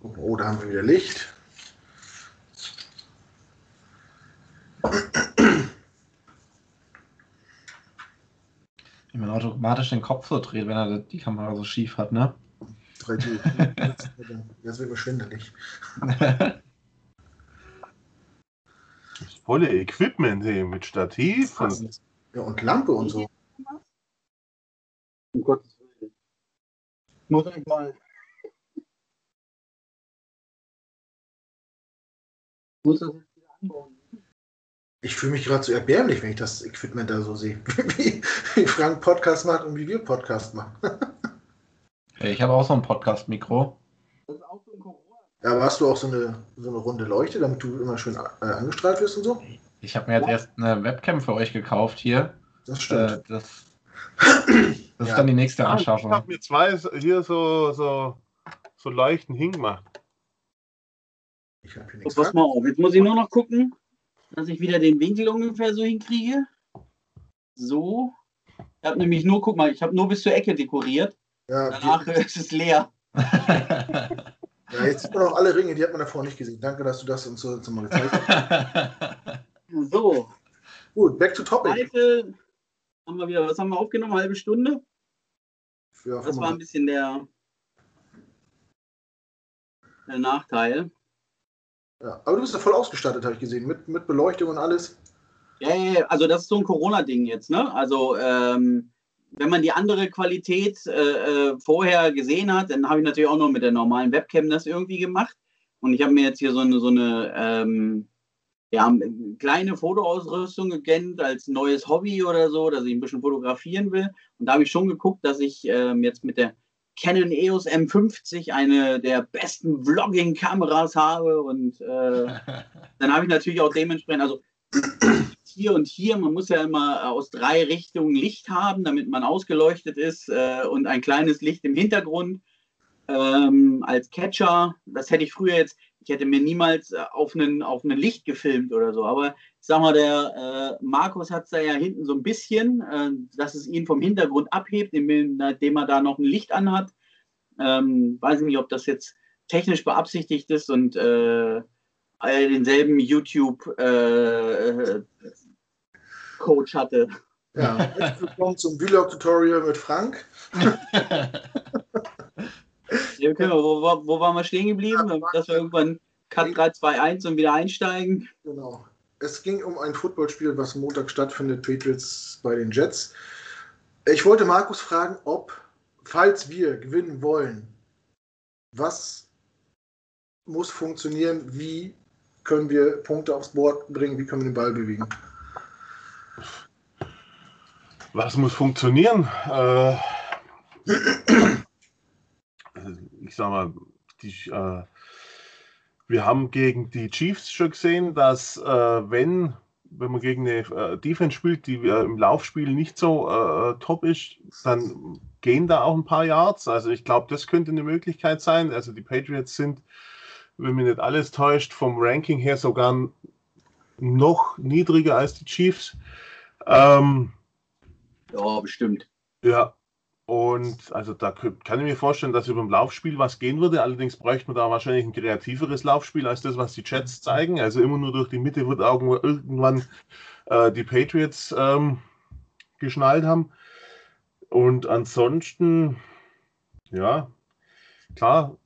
Oh, da haben wir wieder Licht. Wie man automatisch den Kopf so dreht, wenn er die Kamera so schief hat, ne? 3D. <laughs> Das wird mir schwindelig. Das volle Equipment hier mit Stativ und ja, und Lampe und so. Um Gottes Willen. Muss ich mal. Muss das jetzt wieder anbauen? Ich fühle mich gerade so erbärmlich, wenn ich das Equipment da so sehe. Wie, <laughs> wie Frank Podcast macht und wie wir Podcast machen. Ich habe auch so ein Podcast-Mikro. Das ist auch so ein Corona. Ja, aber hast du auch so eine, so eine runde Leuchte, damit du immer schön äh, angestrahlt wirst und so? Ich habe mir jetzt erst eine Webcam für euch gekauft hier. Das stimmt. Äh, das, <clears throat> das ja. ist dann die nächste Anschaffung. Ich habe mir zwei hier so, so, so Leuchten hingemacht. Ich habe hier nichts. So, pass mal auf, jetzt muss ich nur noch gucken, dass ich wieder den Winkel ungefähr so hinkriege. So. Ich habe nämlich nur, guck mal, ich habe nur bis zur Ecke dekoriert. Ja, Danach ist es leer. <laughs> Ja, jetzt sieht man auch alle Ringe, die hat man davor nicht gesehen. Danke, dass du das uns so, mal gezeigt hast. <laughs> So. Gut, back to topic. Heute haben wir wieder, was haben wir aufgenommen? Eine halbe Stunde? Ja, das war ein bisschen der, der Nachteil. Ja, aber du bist ja voll ausgestattet, habe ich gesehen, mit, mit Beleuchtung und alles. Ja, ja, also das ist so ein Corona-Ding jetzt, ne? Also ähm, wenn man die andere Qualität äh, äh, vorher gesehen hat, dann habe ich natürlich auch noch mit der normalen Webcam das irgendwie gemacht. Und ich habe mir jetzt hier so eine, so eine ähm, ja, kleine Fotoausrüstung gegönnt als neues Hobby oder so, dass ich ein bisschen fotografieren will. Und da habe ich schon geguckt, dass ich ähm, jetzt mit der Canon EOS M50 eine der besten Vlogging-Kameras habe. Und äh, <laughs> dann habe ich natürlich auch dementsprechend, also hier und hier, man muss ja immer aus drei Richtungen Licht haben, damit man ausgeleuchtet ist äh, und ein kleines Licht im Hintergrund ähm, als Catcher. Das hätte ich früher jetzt ich hätte mir niemals äh, auf einen, auf einen Licht gefilmt oder so. Aber ich sag mal, der äh, Markus hat es da ja hinten so ein bisschen, äh, dass es ihn vom Hintergrund abhebt, indem, er da noch ein Licht anhat. Ähm, weiß ich nicht, ob das jetzt technisch beabsichtigt ist und äh, denselben YouTube-Coach äh, hatte. Ja, <laughs> willkommen zum Vlog-Tutorial mit Frank. <laughs> Ja, okay, wo, wo, wo waren wir stehen geblieben? Ja, Dass wir irgendwann Cut 3, 2, 1 und wieder einsteigen. Genau. Es ging um ein Footballspiel, was Montag stattfindet, Patriots bei den Jets. Ich wollte Markus fragen, ob, falls wir gewinnen wollen, was muss funktionieren, wie können wir Punkte aufs Board bringen, wie können wir den Ball bewegen? Was muss funktionieren? Äh, ich sag mal, die, äh, wir haben gegen die Chiefs schon gesehen, dass äh, wenn, wenn man gegen eine äh, Defense spielt, die äh, im Laufspiel nicht so äh, top ist, dann gehen da auch ein paar Yards. Also ich glaube, das könnte eine Möglichkeit sein. Also die Patriots sind, wenn mir nicht alles täuscht, vom Ranking her sogar noch niedriger als die Chiefs. Ähm, ja, bestimmt. Ja, und also da kann ich mir vorstellen, dass über ein Laufspiel was gehen würde. Allerdings bräuchte man da wahrscheinlich ein kreativeres Laufspiel als das, was die Chats zeigen. Also immer nur durch die Mitte wird irgendwann äh, die Patriots ähm, geschnallt haben. Und ansonsten, ja, klar,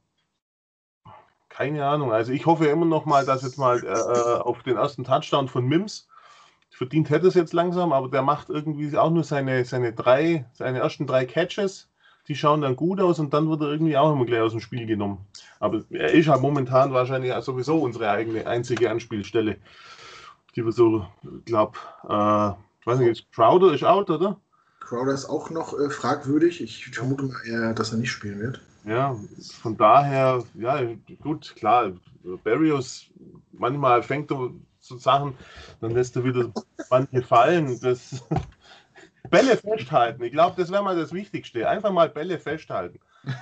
keine Ahnung. Also ich hoffe immer noch mal, dass jetzt mal äh, äh auf den ersten Touchdown von Mims verdient hätte es jetzt langsam, aber der macht irgendwie auch nur seine, seine drei, seine ersten drei Catches. Die schauen dann gut aus und dann wird er irgendwie auch immer gleich aus dem Spiel genommen. Aber er ist halt momentan wahrscheinlich sowieso unsere eigene einzige Anspielstelle. Die wir so, glaube, äh, weiß nicht, Crowder ist out, oder? Crowder ist auch noch äh, fragwürdig. Ich vermute mal eher, dass er nicht spielen wird. Ja, von daher, ja, gut, klar, Barrios, manchmal fängt er so Sachen, dann lässt du wieder manche fallen. Das <laughs> Bälle festhalten. Ich glaube, das wäre mal das Wichtigste. Einfach mal Bälle festhalten. <laughs>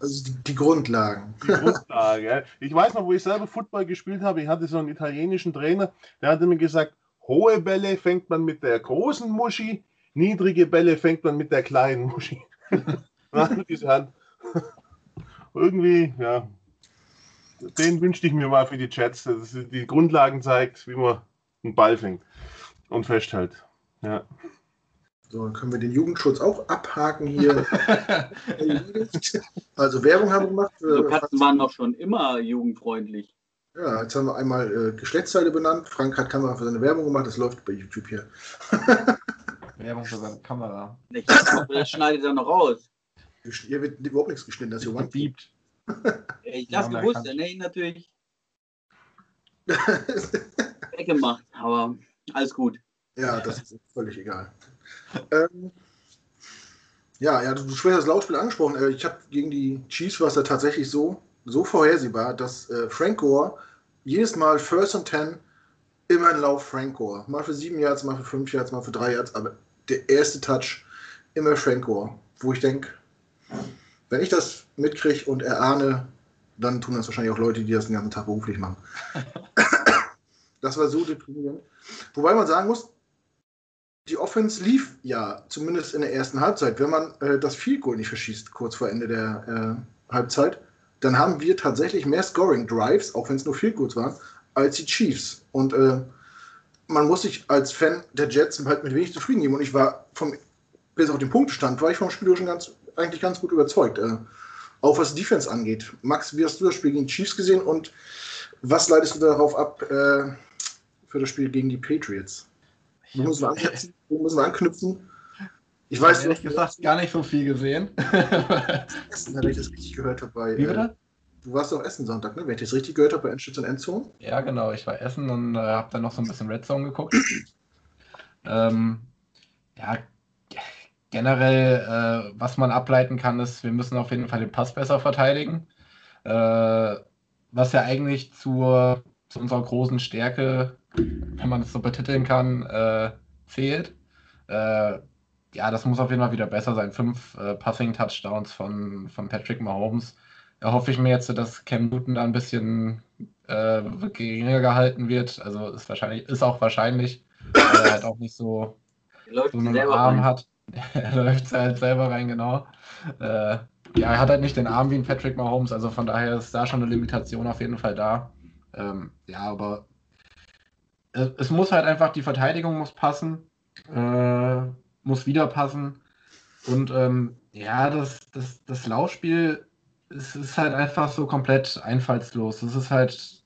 Also die, die Grundlagen. Die Grundlage. Ja. Ich weiß noch, wo ich selber Football gespielt habe, ich hatte so einen italienischen Trainer, der hatte mir gesagt, hohe Bälle fängt man mit der großen Muschi, niedrige Bälle fängt man mit der kleinen Muschi. <laughs> diese Hand. <laughs> Irgendwie, ja, den wünschte ich mir mal für die Chats, dass es die Grundlagen zeigt, wie man einen Ball fängt und festhält. Ja. So, dann können wir den Jugendschutz auch abhaken hier. <laughs> also Werbung haben wir gemacht. Also Katzen waren doch schon immer jugendfreundlich. Ja, jetzt haben wir einmal äh, Geschlechtsteile benannt. Frank hat Kamera für seine Werbung gemacht, das läuft bei YouTube hier. <laughs> Werbung für seine Kamera. Ich hoffe, das schneidet er noch raus. Hier wird überhaupt nichts geschnitten, das hier One-Piept. Ich das ja, gewusst, dann hätte ich natürlich <laughs> weggemacht, aber alles gut. Ja, das ist völlig egal. ähm, ja, ja, du, sprichst das Lautspiel angesprochen. Äh, ich habe gegen die Chiefs war es ja tatsächlich so, so vorhersehbar, dass äh, Frank Gore jedes Mal First and Ten immer ein Lauf Frank Gore. Mal für sieben Yards, mal für fünf Yards, mal für drei Yards, aber der erste Touch immer Frank Gore, wo ich denke, wenn ich das mitkriege und erahne, dann tun das wahrscheinlich auch Leute, die das den ganzen Tag beruflich machen. <laughs> das war so deprimierend. Wobei man sagen muss, die Offense lief ja zumindest in der ersten Halbzeit. Wenn man äh, das Field Goal nicht verschießt, kurz vor Ende der äh, Halbzeit, dann haben wir tatsächlich mehr Scoring Drives, auch wenn es nur Field Goals waren, als die Chiefs. Und äh, man muss sich als Fan der Jets halt mit wenig zufrieden geben. Und ich war vom, bis auf den Punktestand, war ich vom Spiel schon ganz eigentlich ganz gut überzeugt. Äh, auch was Defense angeht. Max, wie hast du das Spiel gegen die Chiefs gesehen und was leitest du darauf ab äh, für das Spiel gegen die Patriots? Wo müssen, wir anknüpfen? Wo müssen wir anknüpfen? Ich weiß ehrlich gesagt gar nicht so viel gesehen. <laughs> wenn ich das richtig gehört habe bei. Wie bitte? du warst auf Essen Sonntag, ne? Wenn ich das richtig gehört habe, bei Endstütz und Endzone. Ja, genau. Ich war essen und äh, habe dann noch so ein bisschen Red Zone geguckt. <clears throat> ähm, ja, generell, äh, was man ableiten kann, ist, wir müssen auf jeden Fall den Pass besser verteidigen. Äh, was ja eigentlich zur, zu unserer großen Stärke, wenn man es so betiteln kann, äh, zählt. Äh, ja, das muss auf jeden Fall wieder besser sein. Fünf äh, Passing-Touchdowns von, von Patrick Mahomes. Da hoffe ich mir jetzt, dass Cam Newton da ein bisschen äh, geringer gehalten wird. Also ist wahrscheinlich, ist auch wahrscheinlich, weil er halt auch nicht so, so einen Arm hat. Er <laughs> läuft halt selber rein, genau. Äh, ja, er hat halt nicht den Arm wie ein Patrick Mahomes, also von daher ist da schon eine Limitation auf jeden Fall da. Ähm, ja, aber es, es muss halt einfach, die Verteidigung muss passen, äh, muss wieder passen. Und ähm, ja, das, das, das Laufspiel es ist halt einfach so komplett einfallslos. Es ist halt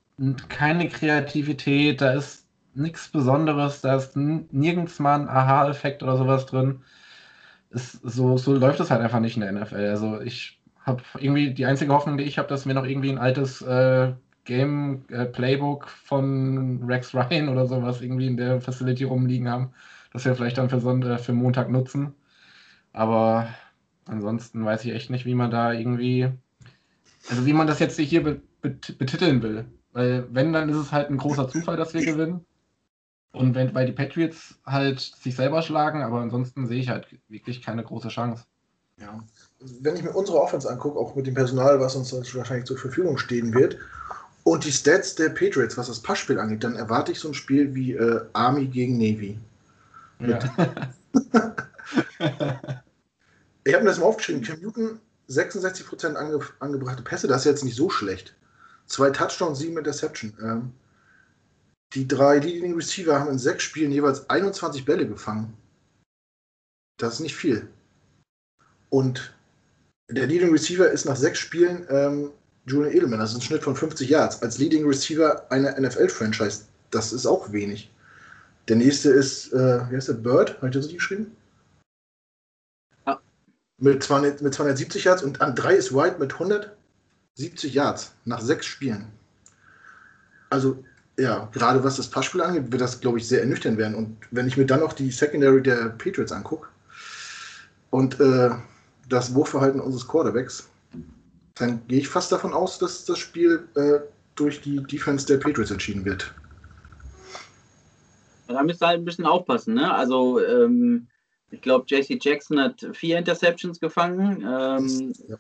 keine Kreativität, da ist nichts Besonderes, da ist nirgends mal ein Aha-Effekt oder sowas drin. Es, so, so läuft es halt einfach nicht in der NFL. Also ich habe irgendwie die einzige Hoffnung, die ich habe, dass wir noch irgendwie ein altes äh, Game äh, Playbook von Rex Ryan oder sowas irgendwie in der Facility rumliegen haben, das wir vielleicht dann für, Sonnt äh, für Montag nutzen. Aber ansonsten weiß ich echt nicht, wie man da irgendwie, also wie man das jetzt hier be bet betiteln will. Weil wenn, dann ist es halt ein großer Zufall, dass wir gewinnen. Und wenn, weil die Patriots halt sich selber schlagen, aber ansonsten sehe ich halt wirklich keine große Chance. Ja. Wenn ich mir unsere Offense angucke, auch mit dem Personal, was uns wahrscheinlich zur Verfügung stehen wird, und die Stats der Patriots, was das Passspiel angeht, dann erwarte ich so ein Spiel wie äh, Army gegen Navy. Ja. Ich habe mir das mal aufgeschrieben. Cam Newton, 66% ange angebrachte Pässe, das ist jetzt nicht so schlecht. Zwei Touchdowns, sieben Interception. Ähm, die drei Leading Receiver haben in sechs Spielen jeweils 21 Bälle gefangen. Das ist nicht viel. Und der Leading Receiver ist nach sechs Spielen ähm, Julian Edelman. Das ist ein Schnitt von 50 Yards. Als Leading Receiver einer NFL-Franchise, das ist auch wenig. Der nächste ist, äh, wie heißt der, Bird? Habe ich das richtig geschrieben? Ja. Mit, 200, mit 270 Yards und an drei ist White mit 170 Yards nach sechs Spielen. Also, ja, gerade was das Passspiel angeht, wird das, glaube ich, sehr ernüchternd werden. Und wenn ich mir dann noch die Secondary der Patriots angucke und äh, das Wurfverhalten unseres Quarterbacks, dann gehe ich fast davon aus, dass das Spiel äh, durch die Defense der Patriots entschieden wird. Da müsst ihr halt ein bisschen aufpassen. Ne? Also, ähm, ich glaube, JC Jackson hat vier Interceptions gefangen. Ähm, Ja.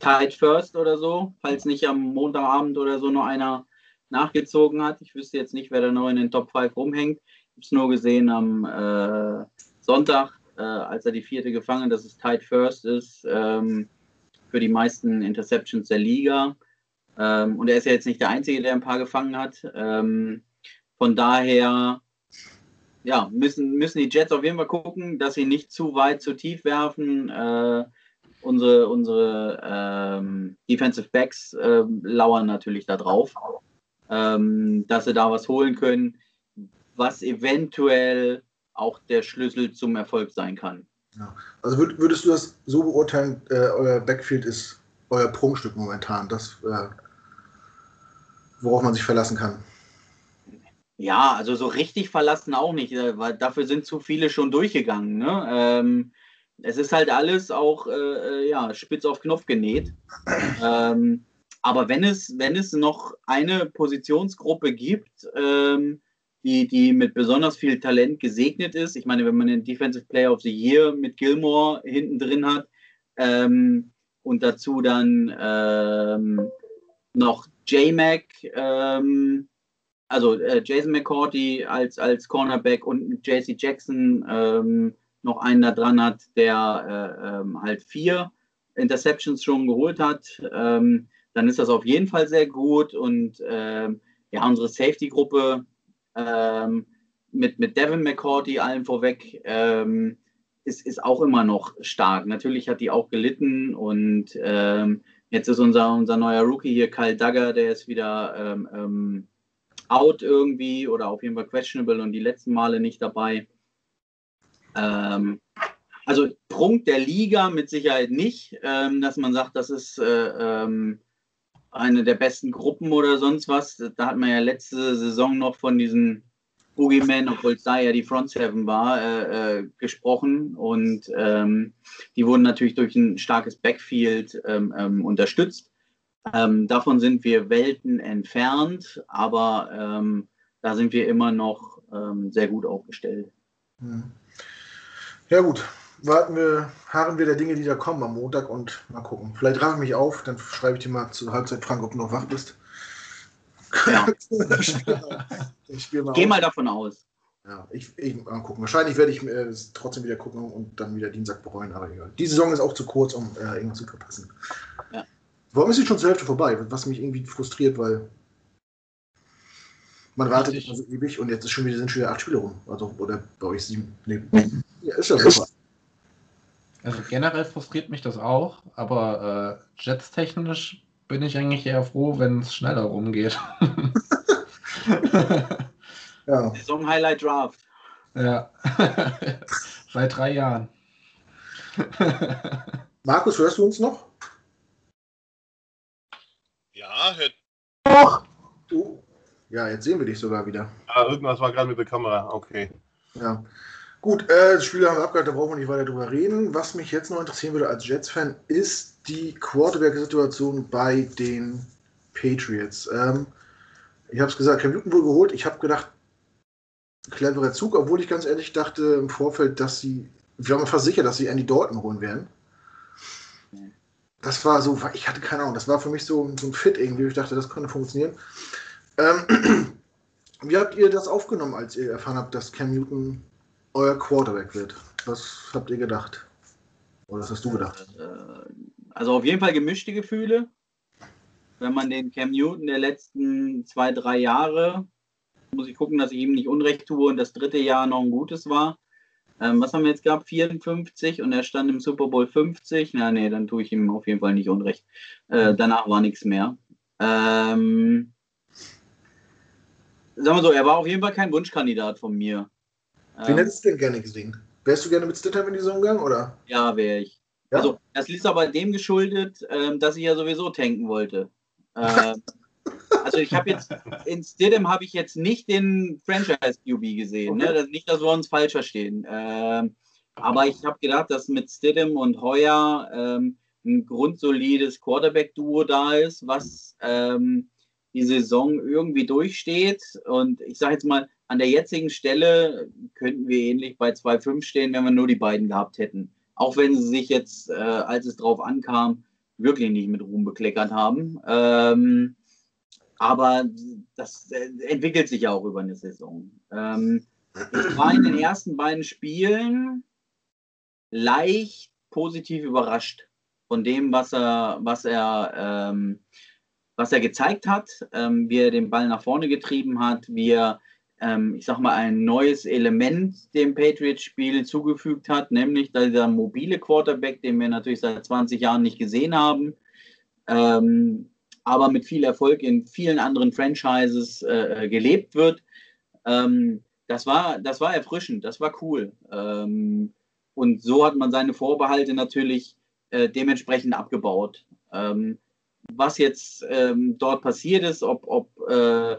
Tied first oder so, falls nicht am Montagabend oder so noch einer nachgezogen hat. Ich wüsste jetzt nicht, wer da noch in den Top 5 rumhängt. Ich habe es nur gesehen am äh, Sonntag, äh, als er die vierte gefangen dass es Tied first ist ähm, für die meisten Interceptions der Liga. Ähm, und er ist ja jetzt nicht der Einzige, der ein paar gefangen hat. Ähm, von daher ja, müssen, müssen die Jets auf jeden Fall gucken, dass sie nicht zu weit, zu tief werfen. Äh, unsere unsere ähm, Defensive Backs äh, lauern natürlich da drauf, ähm, dass sie da was holen können, was eventuell auch der Schlüssel zum Erfolg sein kann. Also würd, würdest du das so beurteilen, äh, euer Backfield ist euer Prunkstück momentan, das, äh, worauf man sich verlassen kann? Ja, also so richtig verlassen auch nicht, äh, weil dafür sind zu viele schon durchgegangen. Ne? Ähm, es ist halt alles auch äh, äh, ja, spitz auf Knopf genäht. <clears throat> Ähm, aber wenn es, wenn es noch eine Positionsgruppe gibt, ähm, die, die mit besonders viel Talent gesegnet ist, ich meine, wenn man den Defensive Player of the Year mit Gilmore hinten drin hat ähm, und dazu dann ähm, noch J-Mac, ähm, also äh, Jason McCourty als, als Cornerback und JC Jackson ähm, noch einen da dran hat, der äh, ähm, halt vier Interceptions schon geholt hat, ähm, dann ist das auf jeden Fall sehr gut. Und ähm, ja, unsere Safety-Gruppe ähm, mit, mit Devin McCourty allen vorweg ähm, ist, ist auch immer noch stark. Natürlich hat die auch gelitten und ähm, jetzt ist unser, unser neuer Rookie hier, Kyle Duggar, der ist wieder ähm, ähm, out irgendwie oder auf jeden Fall questionable und die letzten Male nicht dabei. Ähm, also Prunk der Liga mit Sicherheit nicht, ähm, dass man sagt, das ist äh, eine der besten Gruppen oder sonst was. Da hat man ja letzte Saison noch von diesen Boogeyman, obwohl es da ja die Front Seven war, äh, äh, gesprochen. Und ähm, die wurden natürlich durch ein starkes Backfield ähm, ähm, unterstützt. Ähm, davon sind wir Welten entfernt, aber ähm, da sind wir immer noch ähm, sehr gut aufgestellt. Ja, gut. Warten wir, harren wir der Dinge, die da kommen am Montag und mal gucken. Vielleicht raff ich mich auf, dann schreibe ich dir mal zur Halbzeit, Frank, ob du noch wach bist. Ja. <laughs> ich mal Geh mal davon aus. Ja, ich, ich mal gucken. Wahrscheinlich werde ich äh, trotzdem wieder gucken und dann wieder Dienstag bereuen, aber egal. Die Saison ist auch zu kurz, um äh, irgendwas zu verpassen. Ja. Warum ist sie schon zur Hälfte vorbei? Was mich irgendwie frustriert, weil man wartet immer so ewig und jetzt ist schon wieder, sind schon wieder acht Spiele rum. Also, oder bei euch sieben. Nee. ja, ist ja super. Also generell frustriert mich das auch, aber äh, Jets-technisch bin ich eigentlich eher froh, wenn es schneller rumgeht. <laughs> ja. Saison Highlight Draft. Ja. <laughs> Seit drei Jahren. <laughs> Markus, hörst du uns noch? Ja, hört. Noch. Oh. Ja, jetzt sehen wir dich sogar wieder. Ja, irgendwas war gerade mit der Kamera. Okay. Ja. Gut, äh, das Spiel haben wir abgehakt, da brauchen wir nicht weiter drüber reden. Was mich jetzt noch interessieren würde als Jets-Fan, ist die Quarterback-Situation bei den Patriots. Ähm, ich habe es gesagt, Cam Newton wohl geholt. Ich habe gedacht, cleverer Zug, obwohl ich ganz ehrlich dachte im Vorfeld, dass sie, wir waren fast sicher, dass sie Andy Dalton holen werden. Das war so, ich hatte keine Ahnung, das war für mich so, so ein Fit irgendwie. Ich dachte, das könnte funktionieren. Ähm, <clears throat> wie habt ihr das aufgenommen, als ihr erfahren habt, dass Cam Newton euer Quarterback wird? Was habt ihr gedacht? Oder was hast du gedacht? Äh, also auf jeden Fall gemischte Gefühle. Wenn man den Cam Newton der letzten zwei, drei Jahre, muss ich gucken, dass ich ihm nicht Unrecht tue und das dritte Jahr noch ein gutes war. Ähm, was haben wir jetzt gehabt? 54 und er stand im Super Bowl 50. Na, nee, dann tue ich ihm auf jeden Fall nicht Unrecht. Äh, danach war nichts mehr. Ähm, sagen wir so, er war auf jeden Fall kein Wunschkandidat von mir. Wen ähm, hättest du denn gerne gesehen? Wärst du gerne mit Stidham in die Saison gegangen, oder? Ja, wäre ich. Ja? Also, das ist aber dem geschuldet, ähm, dass ich ja sowieso tanken wollte. Ähm, <laughs> also, ich habe jetzt, in Stidham habe ich jetzt nicht den Franchise-QB gesehen. Ne? Okay. Ne? Das, nicht, dass wir uns falsch verstehen. Ähm, aber ich habe gedacht, dass mit Stidham und Heuer ähm, ein grundsolides Quarterback-Duo da ist, was ähm, die Saison irgendwie durchsteht. Und ich sage jetzt mal, an der jetzigen Stelle könnten wir ähnlich bei 2,5 stehen, wenn wir nur die beiden gehabt hätten. Auch wenn sie sich jetzt, äh, als es drauf ankam, wirklich nicht mit Ruhm bekleckert haben. Ähm, aber das äh, entwickelt sich ja auch über eine Saison. Ähm, ich war in den ersten beiden Spielen leicht positiv überrascht von dem, was er, was er ähm, was er gezeigt hat, ähm, wie er den Ball nach vorne getrieben hat, wie er, ähm, ich sag mal, ein neues Element dem Patriots-Spiel zugefügt hat, nämlich dieser mobile Quarterback, den wir natürlich seit 20 Jahren nicht gesehen haben, ähm, aber mit viel Erfolg in vielen anderen Franchises äh, gelebt wird. Ähm, das, war, das war erfrischend, das war cool. Ähm, und so hat man seine Vorbehalte natürlich äh, dementsprechend abgebaut. Ähm, was jetzt ähm, dort passiert ist, ob, ob äh,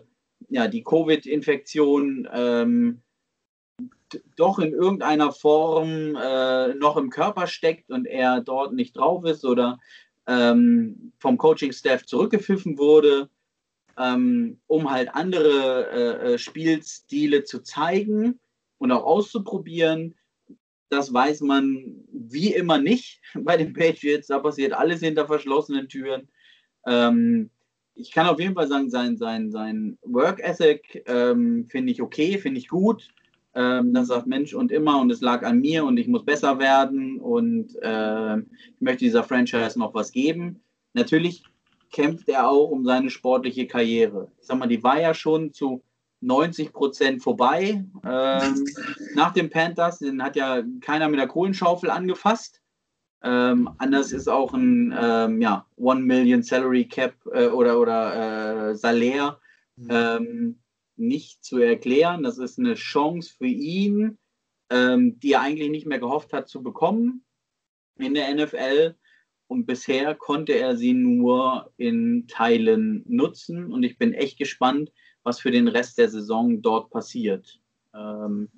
ja, die Covid-Infektion ähm, doch in irgendeiner Form äh, noch im Körper steckt und er dort nicht drauf ist oder ähm, vom Coaching-Staff zurückgepfiffen wurde, ähm, um halt andere äh, äh, Spielstile zu zeigen und auch auszuprobieren. Das weiß man wie immer nicht <laughs> bei den Patriots. Da passiert alles hinter verschlossenen Türen. Ähm, ich kann auf jeden Fall sagen, sein, sein, sein Work Ethic ähm, finde ich okay, finde ich gut. Ähm, das sagt Mensch und immer und es lag an mir und ich muss besser werden und äh, ich möchte dieser Franchise noch was geben. Natürlich kämpft er auch um seine sportliche Karriere. Ich sag mal, die war ja schon zu 90 Prozent vorbei. Ähm, <laughs> nach dem Panthers, den hat ja keiner mit der Kohlenschaufel angefasst. Ähm, anders ist auch ein ähm, ja, One Million Salary Cap äh, oder, oder äh, Salär mhm. ähm, nicht zu erklären. Das ist eine Chance für ihn, ähm, die er eigentlich nicht mehr gehofft hat zu bekommen in der NFL. und bisher konnte er sie nur in Teilen nutzen und ich bin echt gespannt, was für den Rest der Saison dort passiert. Ähm,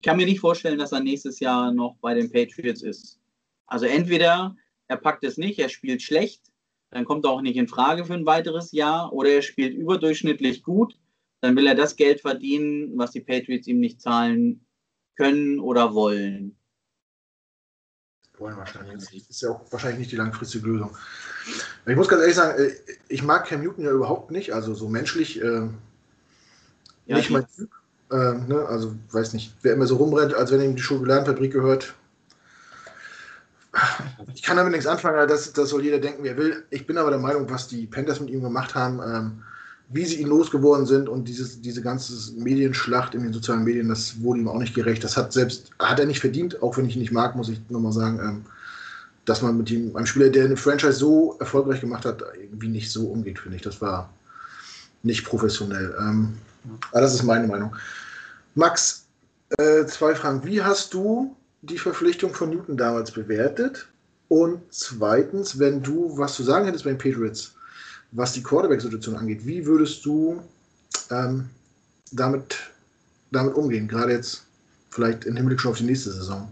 ich kann mir nicht vorstellen, dass er nächstes Jahr noch bei den Patriots ist. Also entweder er packt es nicht, er spielt schlecht, dann kommt er auch nicht in Frage für ein weiteres Jahr, oder er spielt überdurchschnittlich gut, dann will er das Geld verdienen, was die Patriots ihm nicht zahlen können oder wollen. Wollen wahrscheinlich. Das ist ja auch wahrscheinlich nicht die langfristige Lösung. Ich muss ganz ehrlich sagen, äh, ich mag Cam Newton ja überhaupt nicht, also so menschlich äh, ja, nicht mein Typ. Äh, ne? Also weiß nicht, wer immer so rumrennt, als wenn ihm die Schokoladenfabrik gehört. <laughs> Ich kann damit nichts anfangen, das, das soll jeder denken, wie er will. Ich bin aber der Meinung, was die Panthers mit ihm gemacht haben, ähm, wie sie ihn losgeworden sind und dieses, diese ganze Medienschlacht in den sozialen Medien, das wurde ihm auch nicht gerecht. Das hat selbst, hat er nicht verdient, auch wenn ich ihn nicht mag, muss ich nochmal sagen, ähm, dass man mit ihm, einem Spieler, der eine Franchise so erfolgreich gemacht hat, irgendwie nicht so umgeht, finde ich. Das war nicht professionell. Ähm, aber das ist meine Meinung. Max, äh, zwei Fragen. Wie hast du die Verpflichtung von Newton damals bewertet? Und zweitens, wenn du was zu sagen hättest bei den Patriots, was die Quarterback-Situation angeht, wie würdest du ähm, damit, damit umgehen? Gerade jetzt vielleicht im Hinblick schon auf die nächste Saison.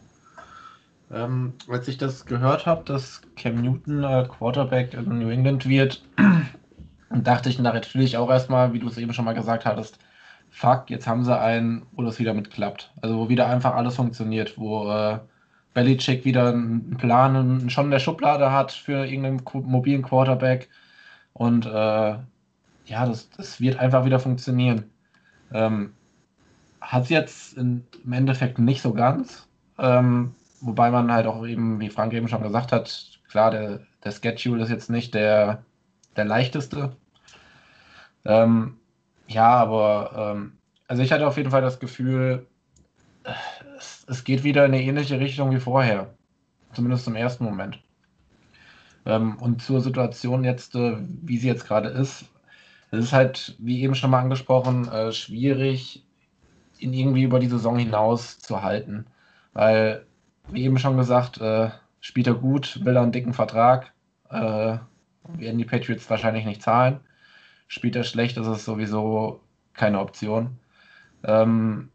Ähm, als ich das gehört habe, dass Cam Newton äh, Quarterback in New England wird, <clears throat> dachte ich natürlich auch erstmal, wie du es eben schon mal gesagt hattest, fuck, jetzt haben sie einen, wo das wieder mit klappt. Also wo wieder einfach alles funktioniert, wo äh, Belichick wieder einen Plan schon in der Schublade hat für irgendeinen mobilen Quarterback und äh, ja, das, das wird einfach wieder funktionieren. Ähm, hat es jetzt in, im Endeffekt nicht so ganz. Ähm, wobei man halt auch eben, wie Frank eben schon gesagt hat, klar, der, der Schedule ist jetzt nicht der, der leichteste. Ähm, ja, aber ähm, also ich hatte auf jeden Fall das Gefühl, es, es, geht wieder in eine ähnliche Richtung wie vorher. Zumindest im ersten Moment. Ähm, und zur Situation jetzt, äh, wie sie jetzt gerade ist, es ist halt, wie eben schon mal angesprochen, äh, schwierig, ihn irgendwie über die Saison hinaus zu halten. Weil, wie eben schon gesagt, äh, spielt er gut, will er einen dicken Vertrag, äh, werden die Patriots wahrscheinlich nicht zahlen. Spielt er schlecht, ist es sowieso keine Option. Ähm,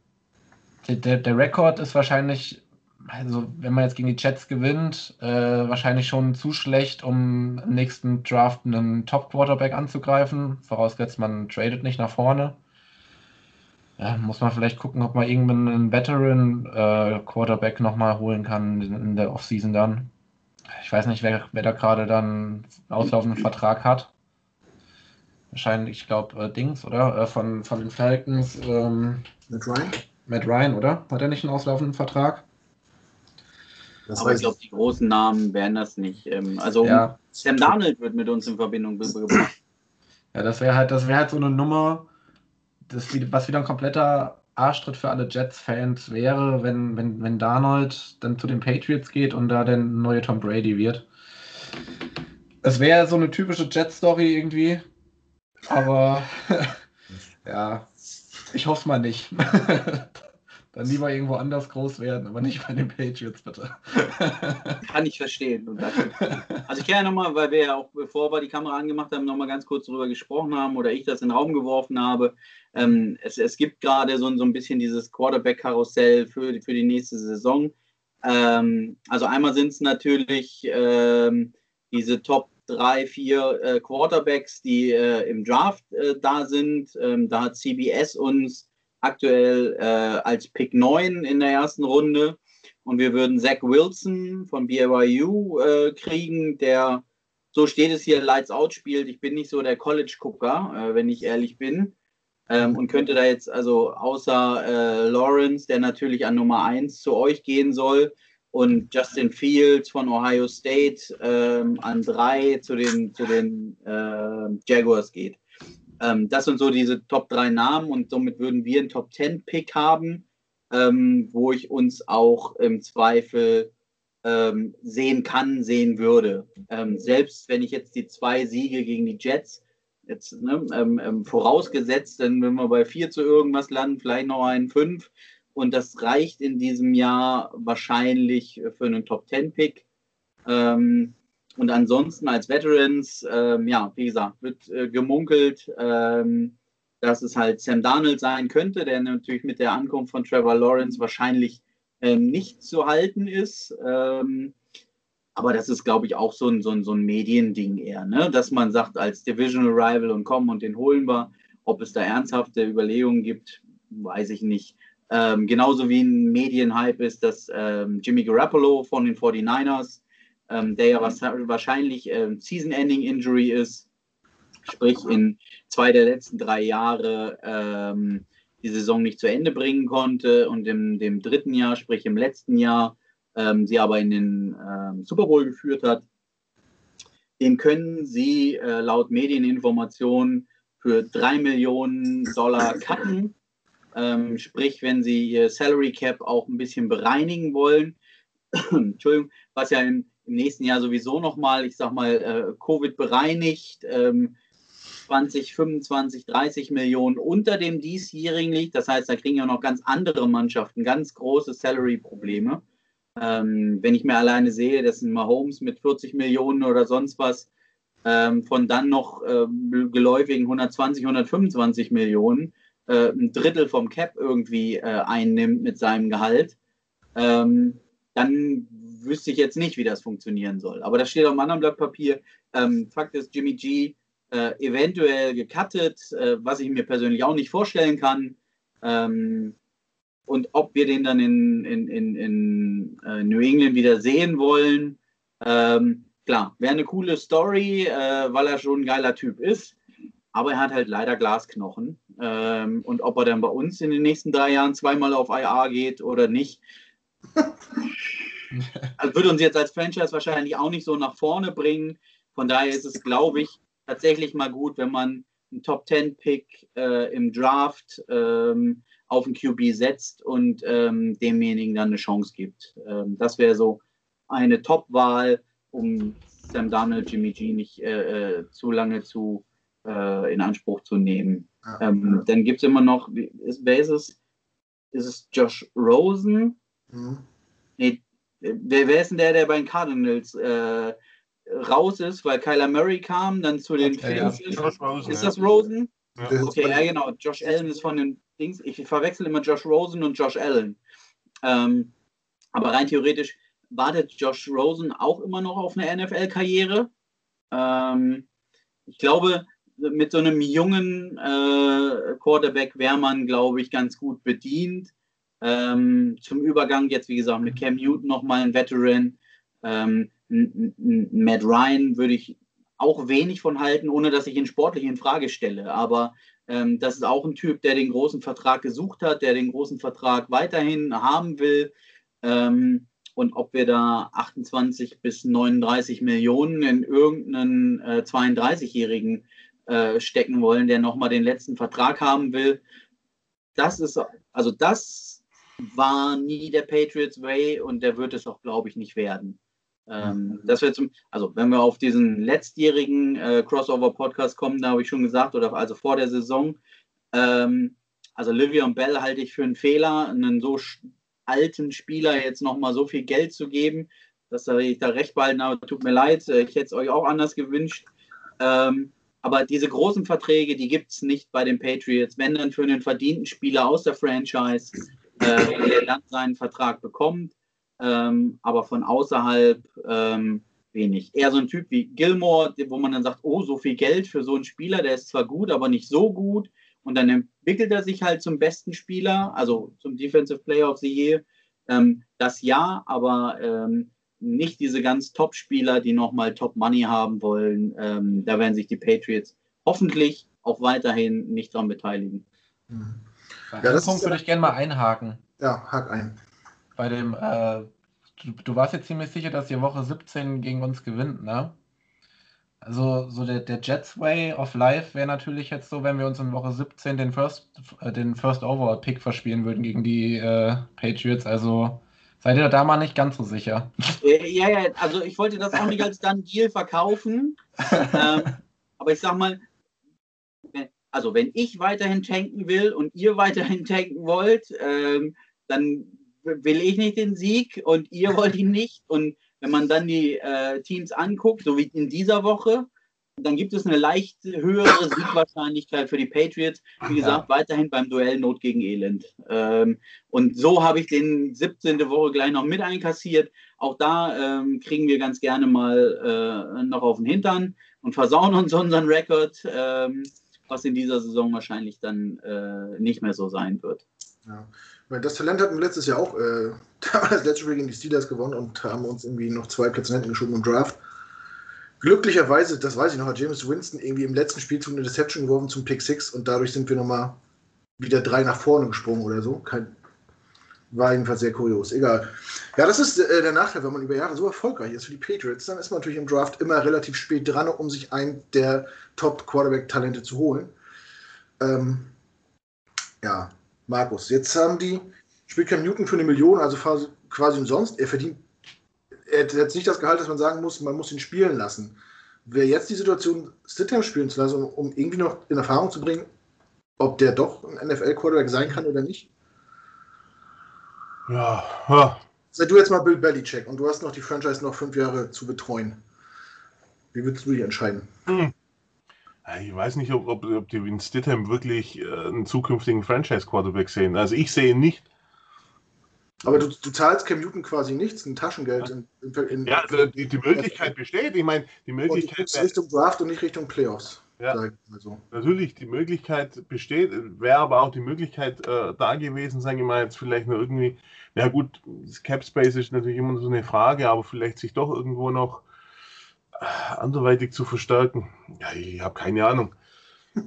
der, der Rekord ist wahrscheinlich also wenn man jetzt gegen die Jets gewinnt, äh, wahrscheinlich schon zu schlecht, um im nächsten Draft einen Top-Quarterback anzugreifen, vorausgesetzt man tradet nicht nach vorne. Ja, muss man vielleicht gucken, ob man irgendwann einen Veteran-Quarterback äh, nochmal holen kann in der Offseason dann. Ich weiß nicht, wer, wer da gerade dann einen auslaufenden Vertrag hat. Wahrscheinlich, ich glaube, äh, Dings, oder? Äh, von, von den Falcons. Ähm, Matt Ryan? Matt Ryan, oder? Hat er nicht einen auslaufenden Vertrag? Das Aber ich glaube, die großen Namen wären das nicht. Ähm, also ja. Sam Darnold wird mit uns in Verbindung gebracht. Ja, das wäre halt, das wäre halt so eine Nummer, das, was wieder ein kompletter Arschtritt für alle Jets-Fans wäre, wenn, wenn, wenn Darnold dann zu den Patriots geht und da der neue Tom Brady wird. Es wäre so eine typische Jet-Story irgendwie. Aber <laughs> ja, ich hoffe mal nicht. <laughs> Dann lieber irgendwo anders groß werden, aber nicht bei den Patriots, bitte. <laughs> Kann ich verstehen. also ich kann ja nochmal, weil wir ja auch, bevor wir die Kamera angemacht haben, nochmal ganz kurz darüber gesprochen haben oder ich das in den Raum geworfen habe. Ähm, es, es gibt gerade so, so ein bisschen dieses Quarterback-Karussell für, für die nächste Saison. Ähm, also einmal sind es natürlich ähm, diese Top drei, vier äh, Quarterbacks, die äh, im Draft äh, da sind. Ähm, da hat CBS uns aktuell äh, als Pick 9 in der ersten Runde. Und wir würden Zach Wilson von BYU äh, kriegen, der, so steht es hier, Lights Out spielt. Ich bin nicht so der College-Gucker, äh, wenn ich ehrlich bin. Ähm, und könnte da jetzt, also außer Lawrence, der natürlich an Nummer 1 zu euch gehen soll, und Justin Fields von Ohio State ähm, an 3 zu den, zu den äh, Jaguars geht. Ähm, das sind so diese Top 3 Namen und somit würden wir einen Top 10 Pick haben, ähm, wo ich uns auch im Zweifel ähm, sehen kann, sehen würde. Ähm, selbst wenn ich jetzt die zwei Siege gegen die Jets jetzt ne, ähm, vorausgesetzt, dann wenn wir bei 4 zu irgendwas landen, vielleicht noch einen 5 und das reicht in diesem Jahr wahrscheinlich für einen Top 10 Pick. Ähm, und ansonsten als Veterans, ähm, ja, wie gesagt, wird äh, gemunkelt, ähm, dass es halt Sam Darnold sein könnte, der natürlich mit der Ankunft von Trevor Lawrence wahrscheinlich ähm, nicht zu halten ist. Ähm, aber das ist, glaube ich, auch so ein, so ein, so ein Mediending eher, ne? dass man sagt, als Divisional Rival und kommen und den holen wir. Ob es da ernsthafte Überlegungen gibt, weiß ich nicht. Ähm, genauso wie ein Medienhype ist, dass ähm, Jimmy Garoppolo von den 49ers, ähm, der ja was, wahrscheinlich ähm, Season-Ending Injury ist, sprich in zwei der letzten drei Jahre ähm, die Saison nicht zu Ende bringen konnte und im dem dritten Jahr, sprich im letzten Jahr, ähm, sie aber in den Super Bowl geführt hat. Den können sie äh, laut Medieninformationen für drei Millionen Dollar cutten. Ähm, sprich, wenn sie ihr Salary Cap auch ein bisschen bereinigen wollen, <clears throat> Entschuldigung, was ja im, im nächsten Jahr sowieso nochmal, ich sag mal, äh, Covid bereinigt, ähm, 20, 25, 30 Millionen unter dem diesjährigen liegt. Das heißt, da kriegen ja noch ganz andere Mannschaften ganz große Salary-Probleme. Ähm, wenn ich mir alleine sehe, dass ein Mahomes mit 40 Millionen oder sonst was ähm, von dann noch ähm, geläufigen 120, 125 Millionen äh, ein Drittel vom Cap irgendwie äh, einnimmt mit seinem Gehalt, ähm, dann wüsste ich jetzt nicht, wie das funktionieren soll. Aber das steht auf einem anderen Blatt Papier. Ähm, Fakt ist, Jimmy G äh, eventuell gecuttet, äh, was ich mir persönlich auch nicht vorstellen kann. Ähm, und ob wir den dann in, in, in, in äh, New England wieder sehen wollen, ähm, klar, wäre eine coole Story, äh, weil er schon ein geiler Typ ist. Aber er hat halt leider Glasknochen. Ähm, und ob er dann bei uns in den nächsten drei Jahren zweimal auf IA geht oder nicht, <laughs> also würde uns jetzt als Franchise wahrscheinlich auch nicht so nach vorne bringen. Von daher ist es, glaube ich, tatsächlich mal gut, wenn man einen Top 10 Pick äh, im Draft ähm, auf den QB setzt und ähm, demjenigen dann eine Chance gibt. Ähm, das wäre so eine Top-Wahl, um Sam Darnold, Jimmy G nicht äh, äh, zu lange zu äh, in Anspruch zu nehmen. Ja. Ähm, dann gibt es immer noch, ist, wer ist es? Ist es Josh Rosen? Mhm. Nee, wer, wer, ist denn der, der bei den Cardinals äh, raus ist, weil Kyler Murray kam, dann zu den okay, Phillies ja. ist. Rosen, ist das Rosen? Ja. Okay, ja genau. Josh Allen ist von den Dings. Ich verwechsel immer Josh Rosen und Josh Allen. Ähm, aber rein theoretisch wartet Josh Rosen auch immer noch auf eine NFL-Karriere. Ähm, ich glaube, mit so einem jungen äh, Quarterback wäre man, glaube ich, ganz gut bedient. Ähm, zum Übergang jetzt, wie gesagt, mit Cam Newton nochmal ein Veteran. Ähm, Matt Ryan würde ich auch wenig von halten, ohne dass ich ihn sportlich in Frage stelle. Aber ähm, das ist auch ein Typ, der den großen Vertrag gesucht hat, der den großen Vertrag weiterhin haben will. Ähm, und ob wir da 28 bis 39 Millionen in irgendeinen äh, 32-Jährigen äh, stecken wollen, der nochmal den letzten Vertrag haben will, das ist, also das war nie der Patriots Way und der wird es auch, glaube ich, nicht werden. Ähm, mhm. das wäre zum, also wenn wir auf diesen letztjährigen äh, Crossover-Podcast kommen, da habe ich schon gesagt, oder also vor der Saison, ähm, also Livion Bell halte ich für einen Fehler, einen so alten Spieler jetzt nochmal so viel Geld zu geben, dass ich da recht behalten habe, tut mir leid, äh, ich hätte es euch auch anders gewünscht. Ähm, aber diese großen Verträge, die gibt es nicht bei den Patriots. Wenn dann für einen verdienten Spieler aus der Franchise, äh, der dann seinen Vertrag bekommt, ähm, aber von außerhalb ähm, wenig. Eher so ein Typ wie Gilmore, wo man dann sagt, oh, so viel Geld für so einen Spieler, der ist zwar gut, aber nicht so gut. Und dann entwickelt er sich halt zum besten Spieler, also zum Defensive Player of the Year. Ähm, das ja, aber ähm, nicht diese ganz Top-Spieler, die nochmal Top-Money haben wollen. Ähm, da werden sich die Patriots hoffentlich auch weiterhin nicht dran beteiligen. Mhm. Ja, das Punkt würde ich gerne mal einhaken. Ja, hak ein bei dem, äh, du, du, warst jetzt ziemlich sicher, dass ihr Woche 17 gegen uns gewinnt, ne? Also so der, der Jets Way of Life wäre natürlich jetzt so, wenn wir uns in Woche 17 den First, äh, den First Overall Pick verspielen würden gegen die äh, Patriots. Also seid ihr da mal nicht ganz so sicher. Äh, ja, ja, also ich wollte das auch nicht als dann Deal verkaufen. <laughs> ähm, aber ich sag mal, also wenn ich weiterhin tanken will und ihr weiterhin tanken wollt, ähm, dann will ich nicht den Sieg und ihr wollt ihn nicht. Und wenn man dann die äh, Teams anguckt, so wie in dieser Woche, dann gibt es eine leicht höhere Siegwahrscheinlichkeit für die Patriots. Wie gesagt, ja. weiterhin beim Duell Not gegen Elend. Ähm, und so habe ich den 17. Woche gleich noch mit einkassiert. Auch da ähm, kriegen wir ganz gerne mal äh, noch auf den Hintern und versauen uns unseren Rekord, ähm, was in dieser Saison wahrscheinlich dann äh, nicht mehr so sein wird. Ja. Das Talent hatten wir letztes Jahr auch. Äh, da <laughs> haben das letzte Spiel gegen die Steelers gewonnen und haben uns irgendwie noch zwei Plätze hinten geschoben im Draft. Glücklicherweise, das weiß ich noch, hat James Winston irgendwie im letzten Spielzug eine Deception geworfen zum Pick 6 und dadurch sind wir nochmal wieder drei nach vorne gesprungen oder so. Kein, war jedenfalls sehr kurios. Egal. Ja, das ist äh, der Nachteil, wenn man über Jahre so erfolgreich ist für die Patriots, dann ist man natürlich im Draft immer relativ spät dran, um sich einen der Top-Quarterback-Talente zu holen. Ähm, ja, Markus, jetzt haben die, spielt Cam Newton für eine Million, also quasi umsonst. Er verdient er hat jetzt nicht das Gehalt, dass man sagen muss, man muss ihn spielen lassen. Wäre jetzt die Situation, Stidham spielen zu lassen, um irgendwie noch in Erfahrung zu bringen, ob der doch ein NFL-Quarterback sein kann oder nicht? Ja, ja. Sei du jetzt mal Bill Belichick und du hast noch die Franchise noch fünf Jahre zu betreuen. Wie würdest du dich entscheiden? Hm. Ich weiß nicht, ob, ob, ob die in Stidham wirklich äh, einen zukünftigen Franchise-Quarterback sehen. Also ich sehe ihn nicht. Aber du, du, zahlst Cam Newton quasi nichts, ein Taschengeld. In, in, in, ja, also die, die, Möglichkeit besteht. Ich meine, die Möglichkeit. Und Richtung Draft und nicht Richtung Playoffs. Ja, so. natürlich, die Möglichkeit besteht, wäre aber auch die Möglichkeit äh, da gewesen, sagen wir mal, jetzt vielleicht noch irgendwie, ja gut, das Cap Space ist natürlich immer so eine Frage, aber vielleicht sich doch irgendwo noch äh, anderweitig zu verstärken. Ja, ich habe keine Ahnung. <laughs>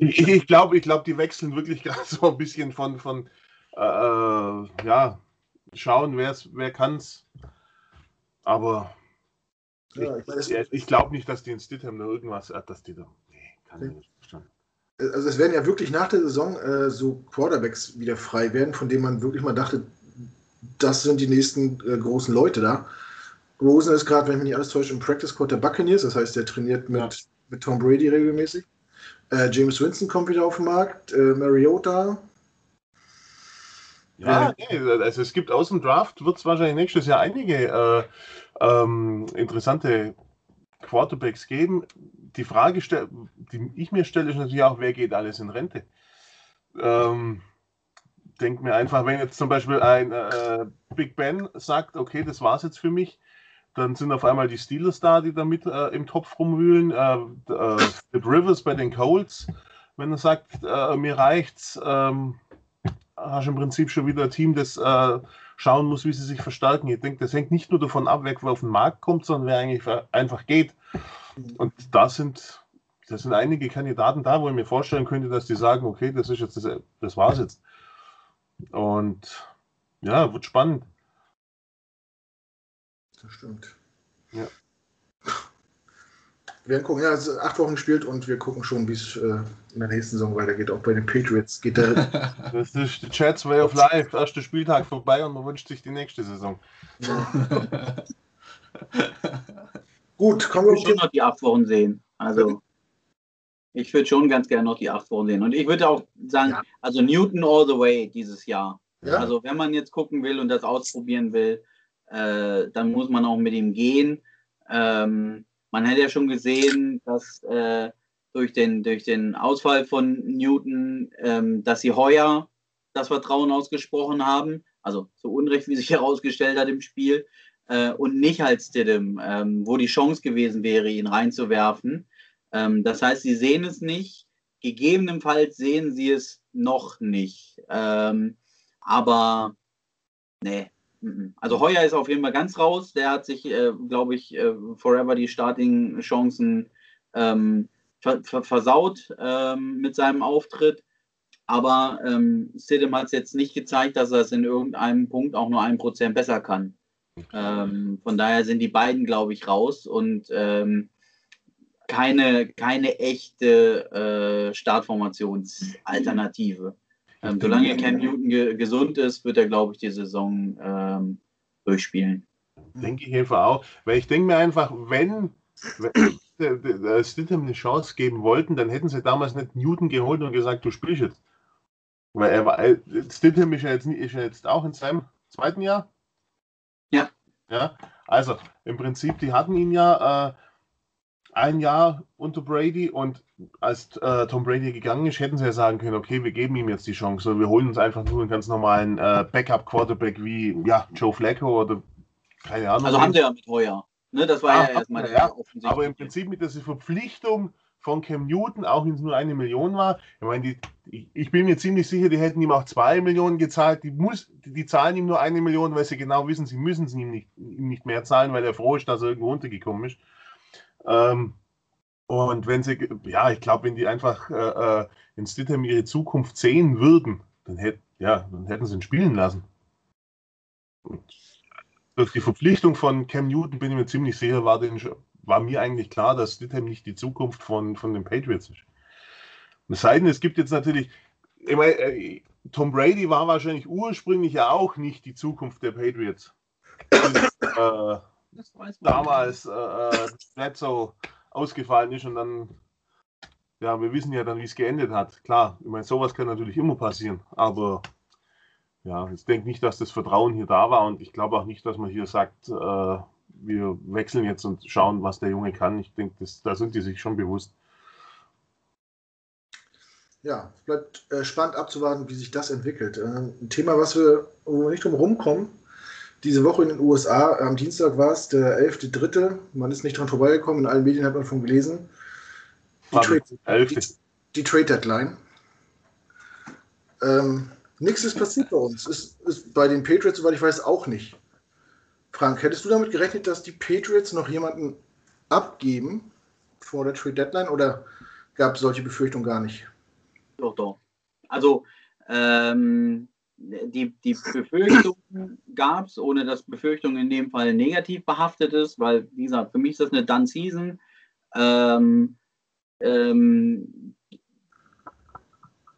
Ich, ich glaube, ich glaub, die wechseln wirklich <laughs> gerade so ein bisschen von, von äh, äh ja, schauen, wer kann es. Aber ja, ich, ich, ich glaube nicht, dass die in Stidham noch irgendwas, äh, dass die da, nee, kann ich nicht verstanden. Also es werden ja wirklich nach der Saison äh, so Quarterbacks wieder frei werden, von denen man wirklich mal dachte, das sind die nächsten äh, großen Leute da. Rosen ist gerade, wenn ich mich nicht alles täusche, im Practice Squad der Buccaneers, das heißt, der trainiert mit, ja. mit Tom Brady regelmäßig. Äh, James Winston kommt wieder auf den Markt, äh, Mariota. Ja, nee, also es gibt aus dem Draft, wird es wahrscheinlich nächstes Jahr einige äh, ähm, interessante Quarterbacks geben. Die Frage, die ich mir stelle, ist natürlich auch, wer geht alles in Rente? Ähm, denke mir einfach, wenn jetzt zum Beispiel ein äh, Big Ben sagt, okay, das war's jetzt für mich, dann sind auf einmal die Steelers da, die da mit äh, im Topf rumwühlen. Äh, äh, Rivers bei den Colts, wenn er sagt, äh, mir reicht's, ähm, hast du im Prinzip schon wieder ein Team, das äh, schauen muss, wie sie sich verstärken. Ich denke, das hängt nicht nur davon ab, wer auf den Markt kommt, sondern wer eigentlich einfach geht. Und da sind, das sind einige Kandidaten da, wo ich mir vorstellen könnte, dass die sagen, okay, das ist jetzt das, das war's jetzt. Und ja, wird spannend. Das stimmt. Ja. Wir werden gucken, ja, es ist acht Wochen gespielt und wir gucken schon, wie es äh, in der nächsten Saison weitergeht. Auch bei den Patriots geht der. <laughs> das ist die Chats Way of Life. Erster Spieltag vorbei und man wünscht sich die nächste Saison. <laughs> Gut, kommen wir Ich würde noch die acht Wochen sehen. Also. Ich würde schon ganz gerne noch die acht Wochen sehen. Und ich würde auch sagen, ja. also Newton all the way dieses Jahr. Ja. Also wenn man jetzt gucken will und das ausprobieren will, äh, dann muss man auch mit ihm gehen. Ähm, man hat ja schon gesehen, dass äh, durch, den, durch den Ausfall von Newton, ähm, dass sie heuer das Vertrauen ausgesprochen haben, also so Unrecht, wie sich <laughs> herausgestellt hat im Spiel, äh, und nicht als Stidham, ähm, wo die Chance gewesen wäre, ihn reinzuwerfen. Ähm, das heißt, sie sehen es nicht, gegebenenfalls sehen sie es noch nicht. Ähm, aber nee, also Heuer ist auf jeden Fall ganz raus. Der hat sich, äh, glaube ich, äh, forever die Starting-Chancen ähm, ver ver versaut ähm, mit seinem Auftritt. Aber ähm, Sidem hat es jetzt nicht gezeigt, dass er es in irgendeinem Punkt auch nur ein Prozent besser kann. Ähm, von daher sind die beiden, glaube ich, raus und ähm, keine, keine echte äh, Startformationsalternative. Ähm, solange Cam Newton ge gesund ist, wird er, glaube ich, die Saison ähm, durchspielen. Denke ich einfach auch. Weil ich denke mir einfach, wenn, wenn Stidham eine Chance geben wollten, dann hätten sie damals nicht Newton geholt und gesagt, du spielst jetzt. Weil er war, äh, Stidham ist ja, jetzt, ist ja jetzt auch in seinem zweiten Jahr. Ja. Ja, also im Prinzip, die hatten ihn ja äh, ein Jahr unter Brady und als äh, Tom Brady gegangen ist, hätten sie ja sagen können, okay, wir geben ihm jetzt die Chance. Wir holen uns einfach nur einen ganz normalen äh, Backup-Quarterback wie ja, Joe Flacco oder keine Ahnung. Also haben sie ja mit Heuer. Ne, das war ah, ja erstmal der ja, Aber im Prinzip mit dieser Verpflichtung von Cam Newton, auch wenn es nur eine Million war, ich meine, die, ich, ich, bin mir ziemlich sicher, die hätten ihm auch zwei Millionen gezahlt. Die, muss, die, die zahlen ihm nur eine Million, weil sie genau wissen, sie müssen es ihm nicht, ihm nicht mehr zahlen, weil er froh ist, dass er irgendwo runtergekommen ist. Ähm, und wenn sie, ja, ich glaube, wenn die einfach äh, äh, in Stidham ihre Zukunft sehen würden, dann, hätt, ja, dann hätten sie ihn spielen lassen. Und durch die Verpflichtung von Cam Newton bin ich mir ziemlich sicher, war, den, war mir eigentlich klar, dass Stidham nicht die Zukunft von, von den Patriots ist. Es sei denn, es gibt jetzt natürlich, ich meine, äh, Tom Brady war wahrscheinlich ursprünglich ja auch nicht die Zukunft der Patriots. Und, äh, damals äh, äh nicht so ausgefallen ist und dann, ja, wir wissen ja dann, wie es geendet hat. Klar, ich meine, sowas kann natürlich immer passieren, aber ja, ich denke nicht, dass das Vertrauen hier da war und ich glaube auch nicht, dass man hier sagt, äh, wir wechseln jetzt und schauen, was der Junge kann. Ich denke, da sind die sich schon bewusst. Ja, es bleibt äh, spannend abzuwarten, wie sich das entwickelt. Äh, ein Thema, was wir, wo wir nicht drum rumkommen, diese Woche in den USA, am Dienstag war es, der 11.3., man ist nicht dran vorbeigekommen, in allen Medien hat man von gelesen, die, Trade, die, die Trade, Deadline. Ähm, Nichts ist passiert bei uns. Ist, ist bei den Patriots, soweit ich weiß, auch nicht. Frank, hättest du damit gerechnet, dass die Patriots noch jemanden abgeben vor der Trade Deadline oder gab es solche Befürchtungen gar nicht? Doch, doch. Also, ähm, die, die Befürchtung gab es, ohne dass Befürchtung in dem Fall negativ behaftet ist, weil, wie gesagt, für mich ist das eine Done Season. Ähm, ähm,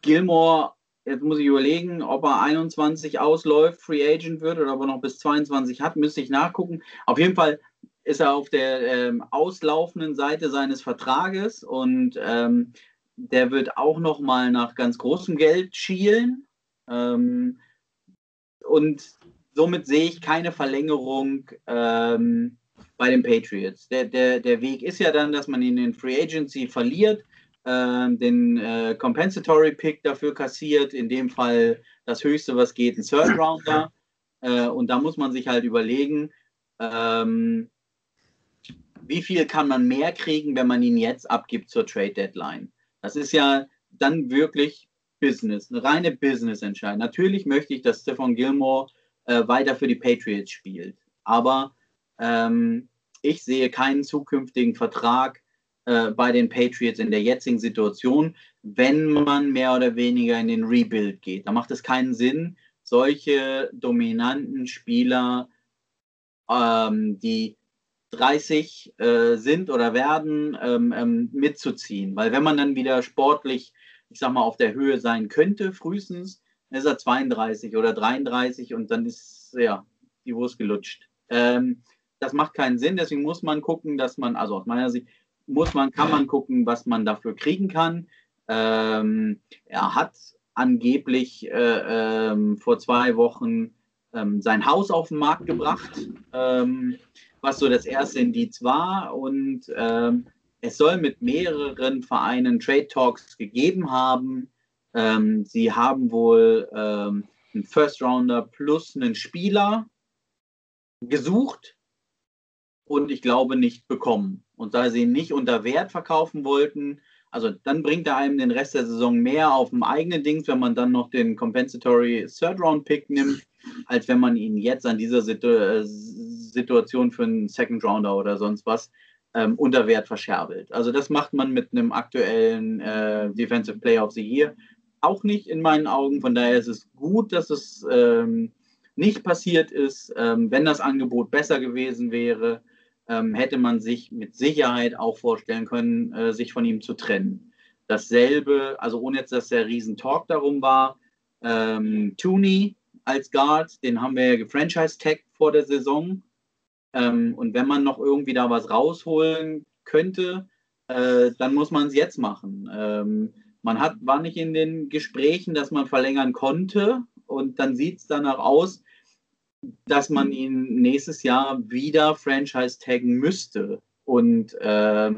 Gilmore, jetzt muss ich überlegen, ob er 21 ausläuft, Free Agent wird oder ob er noch bis 22 hat, müsste ich nachgucken. Auf jeden Fall ist er auf der ähm, auslaufenden Seite seines Vertrages und ähm, der wird auch noch mal nach ganz großem Geld schielen. Ähm, und somit sehe ich keine Verlängerung ähm, bei den Patriots. Der, der, der Weg ist ja dann, dass man ihn in Free Agency verliert, äh, den äh, Compensatory Pick dafür kassiert, in dem Fall das höchste, was geht, ein Third Rounder. Äh, und da muss man sich halt überlegen, ähm, wie viel kann man mehr kriegen, wenn man ihn jetzt abgibt zur Trade Deadline. Das ist ja dann wirklich Business, eine reine Business-Entscheidung. Natürlich möchte ich, dass Stefan Gilmore äh, weiter für die Patriots spielt, aber ähm, ich sehe keinen zukünftigen Vertrag äh, bei den Patriots in der jetzigen Situation, wenn man mehr oder weniger in den Rebuild geht. Da macht es keinen Sinn, solche dominanten Spieler, ähm, die 30 äh, sind oder werden, ähm, ähm, mitzuziehen. Weil wenn man dann wieder sportlich ich sag mal, auf der Höhe sein könnte, frühestens, ist er 32 oder 33 und dann ist ja die Wurst gelutscht. Ähm, das macht keinen Sinn, deswegen muss man gucken, dass man, also aus meiner Sicht, muss man, kann man gucken, was man dafür kriegen kann. Ähm, er hat angeblich äh, ähm, vor zwei Wochen ähm, sein Haus auf den Markt gebracht, ähm, was so das erste Indiz war. Und ähm, es soll mit mehreren Vereinen Trade Talks gegeben haben. Ähm, sie haben wohl ähm, einen First Rounder plus einen Spieler gesucht und ich glaube nicht bekommen. Und da sie ihn nicht unter Wert verkaufen wollten, also dann bringt er einem den Rest der Saison mehr auf dem eigenen Dings, wenn man dann noch den Compensatory Third Round Pick nimmt, als wenn man ihn jetzt an dieser Situ äh, Situation für einen Second Rounder oder sonst was ähm, unter Wert verscherbelt. Also das macht man mit einem aktuellen äh, Defensive Player of the Year auch nicht in meinen Augen. Von daher ist es gut, dass es ähm, nicht passiert ist. Ähm, wenn das Angebot besser gewesen wäre, ähm, hätte man sich mit Sicherheit auch vorstellen können, äh, sich von ihm zu trennen. Dasselbe, also ohne jetzt, dass der Riesentalk darum war, ähm, Tooney als Guard, den haben wir ja gefranchise-tagged vor der Saison. Ähm, und wenn man noch irgendwie da was rausholen könnte, äh, dann muss man es jetzt machen. Ähm, man hat, war nicht in den Gesprächen, dass man verlängern konnte und dann sieht es danach aus, dass man ihn nächstes Jahr wieder Franchise taggen müsste. Und äh,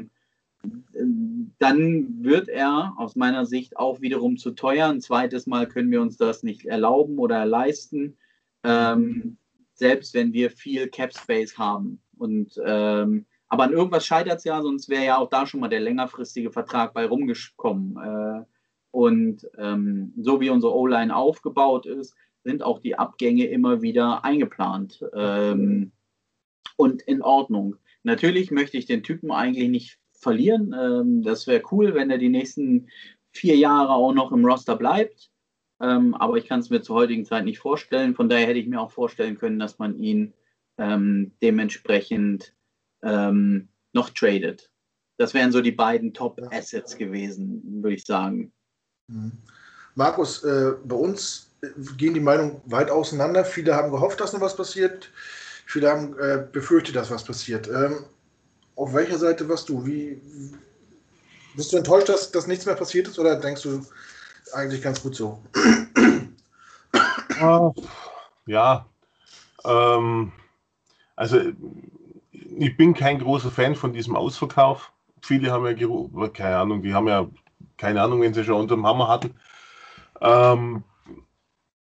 dann wird er aus meiner Sicht auch wiederum zu teuer. Ein zweites Mal können wir uns das nicht erlauben oder leisten, ähm, selbst wenn wir viel Cap Space haben. Und ähm, aber an irgendwas scheitert es ja, sonst wäre ja auch da schon mal der längerfristige Vertrag bei rumgekommen. Äh, und ähm, so wie unsere O-Line aufgebaut ist, sind auch die Abgänge immer wieder eingeplant ähm, und in Ordnung. Natürlich möchte ich den Typen eigentlich nicht verlieren. Ähm, das wäre cool, wenn er die nächsten vier Jahre auch noch im Roster bleibt. Ähm, aber ich kann es mir zur heutigen Zeit nicht vorstellen. Von daher hätte ich mir auch vorstellen können, dass man ihn ähm, dementsprechend ähm, noch tradet. Das wären so die beiden Top-Assets gewesen, würde ich sagen. Mhm. Markus, äh, bei uns gehen die Meinungen weit auseinander. Viele haben gehofft, dass noch was passiert. Viele haben äh, befürchtet, dass was passiert. Ähm, auf welcher Seite warst du? Wie, bist du enttäuscht, dass, dass nichts mehr passiert ist oder denkst du eigentlich ganz gut so? Uh, ja, ähm, also ich bin kein großer Fan von diesem Ausverkauf. Viele haben ja, keine Ahnung, die haben ja, keine Ahnung, wenn sie schon unter dem Hammer hatten. Ähm,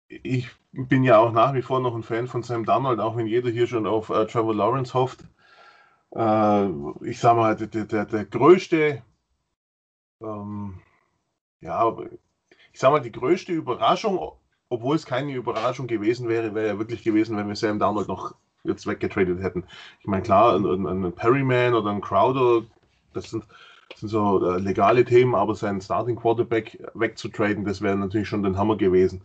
ich bin ja auch nach wie vor noch ein Fan von Sam Darnold, auch wenn jeder hier schon auf äh, Trevor Lawrence hofft äh, ich sag mal, der, der, der größte, ähm, ja, ich sag mal, die größte Überraschung, obwohl es keine Überraschung gewesen wäre, wäre ja wirklich gewesen, wenn wir Sam Darnold noch jetzt weggetradet hätten. Ich meine, klar, ein, ein Perryman oder ein Crowder, das sind, das sind so äh, legale Themen, aber seinen Starting Quarterback wegzutraden, das wäre natürlich schon den Hammer gewesen.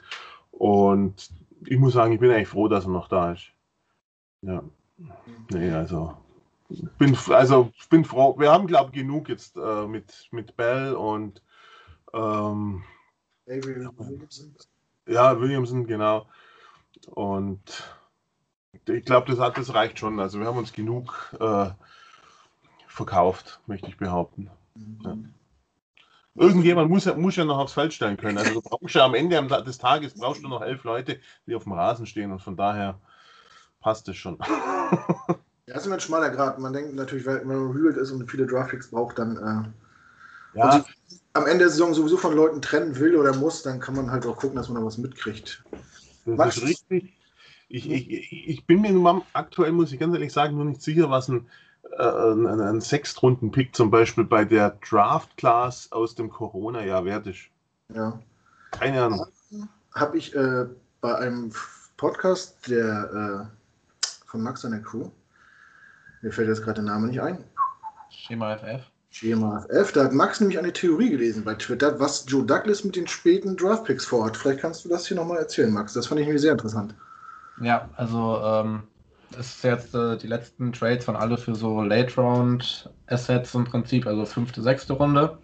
Und ich muss sagen, ich bin eigentlich froh, dass er noch da ist. Ja. Nee, also bin, also bin froh. Wir haben, glaube ich, genug jetzt äh, mit, mit Bell und ähm, Williamson. Ja, Williamson, genau. Und ich glaube, das, das reicht schon. Also wir haben uns genug äh, verkauft, möchte ich behaupten. Mhm. Ja. Irgendjemand muss, muss ja noch aufs Feld stellen können. Also du brauchst ja am Ende des Tages brauchst du noch elf Leute, die auf dem Rasen stehen und von daher passt es schon. <laughs> Ja, ist immer ein schmaler Grad. Man denkt natürlich, wenn man rebuild ist und viele Draftpicks braucht, dann äh, ja. Am Ende der Saison sowieso von Leuten trennen will oder muss, dann kann man halt auch gucken, dass man da was mitkriegt. Das Max, ist richtig. Ich, ich, ich bin mir aktuell, muss ich ganz ehrlich sagen, nur nicht sicher, was ein, äh, ein, ein Sechstrunden-Pick zum Beispiel bei der Draft-Class aus dem Corona-Jahr wert ist. Ja. Keine Ahnung. Habe ich äh, bei einem Podcast der, äh, von Max und der Crew, mir fällt jetzt gerade der Name nicht ein. Schema FF. Schema FF. Da hat Max nämlich eine Theorie gelesen bei Twitter, was Joe Douglas mit den späten Draftpicks vorhat. Vielleicht kannst du das hier nochmal erzählen, Max. Das fand ich nämlich sehr interessant. Ja, also ähm, das ist jetzt äh, die letzten Trades waren alle für so Late Round Assets im Prinzip, also fünfte, sechste Runde.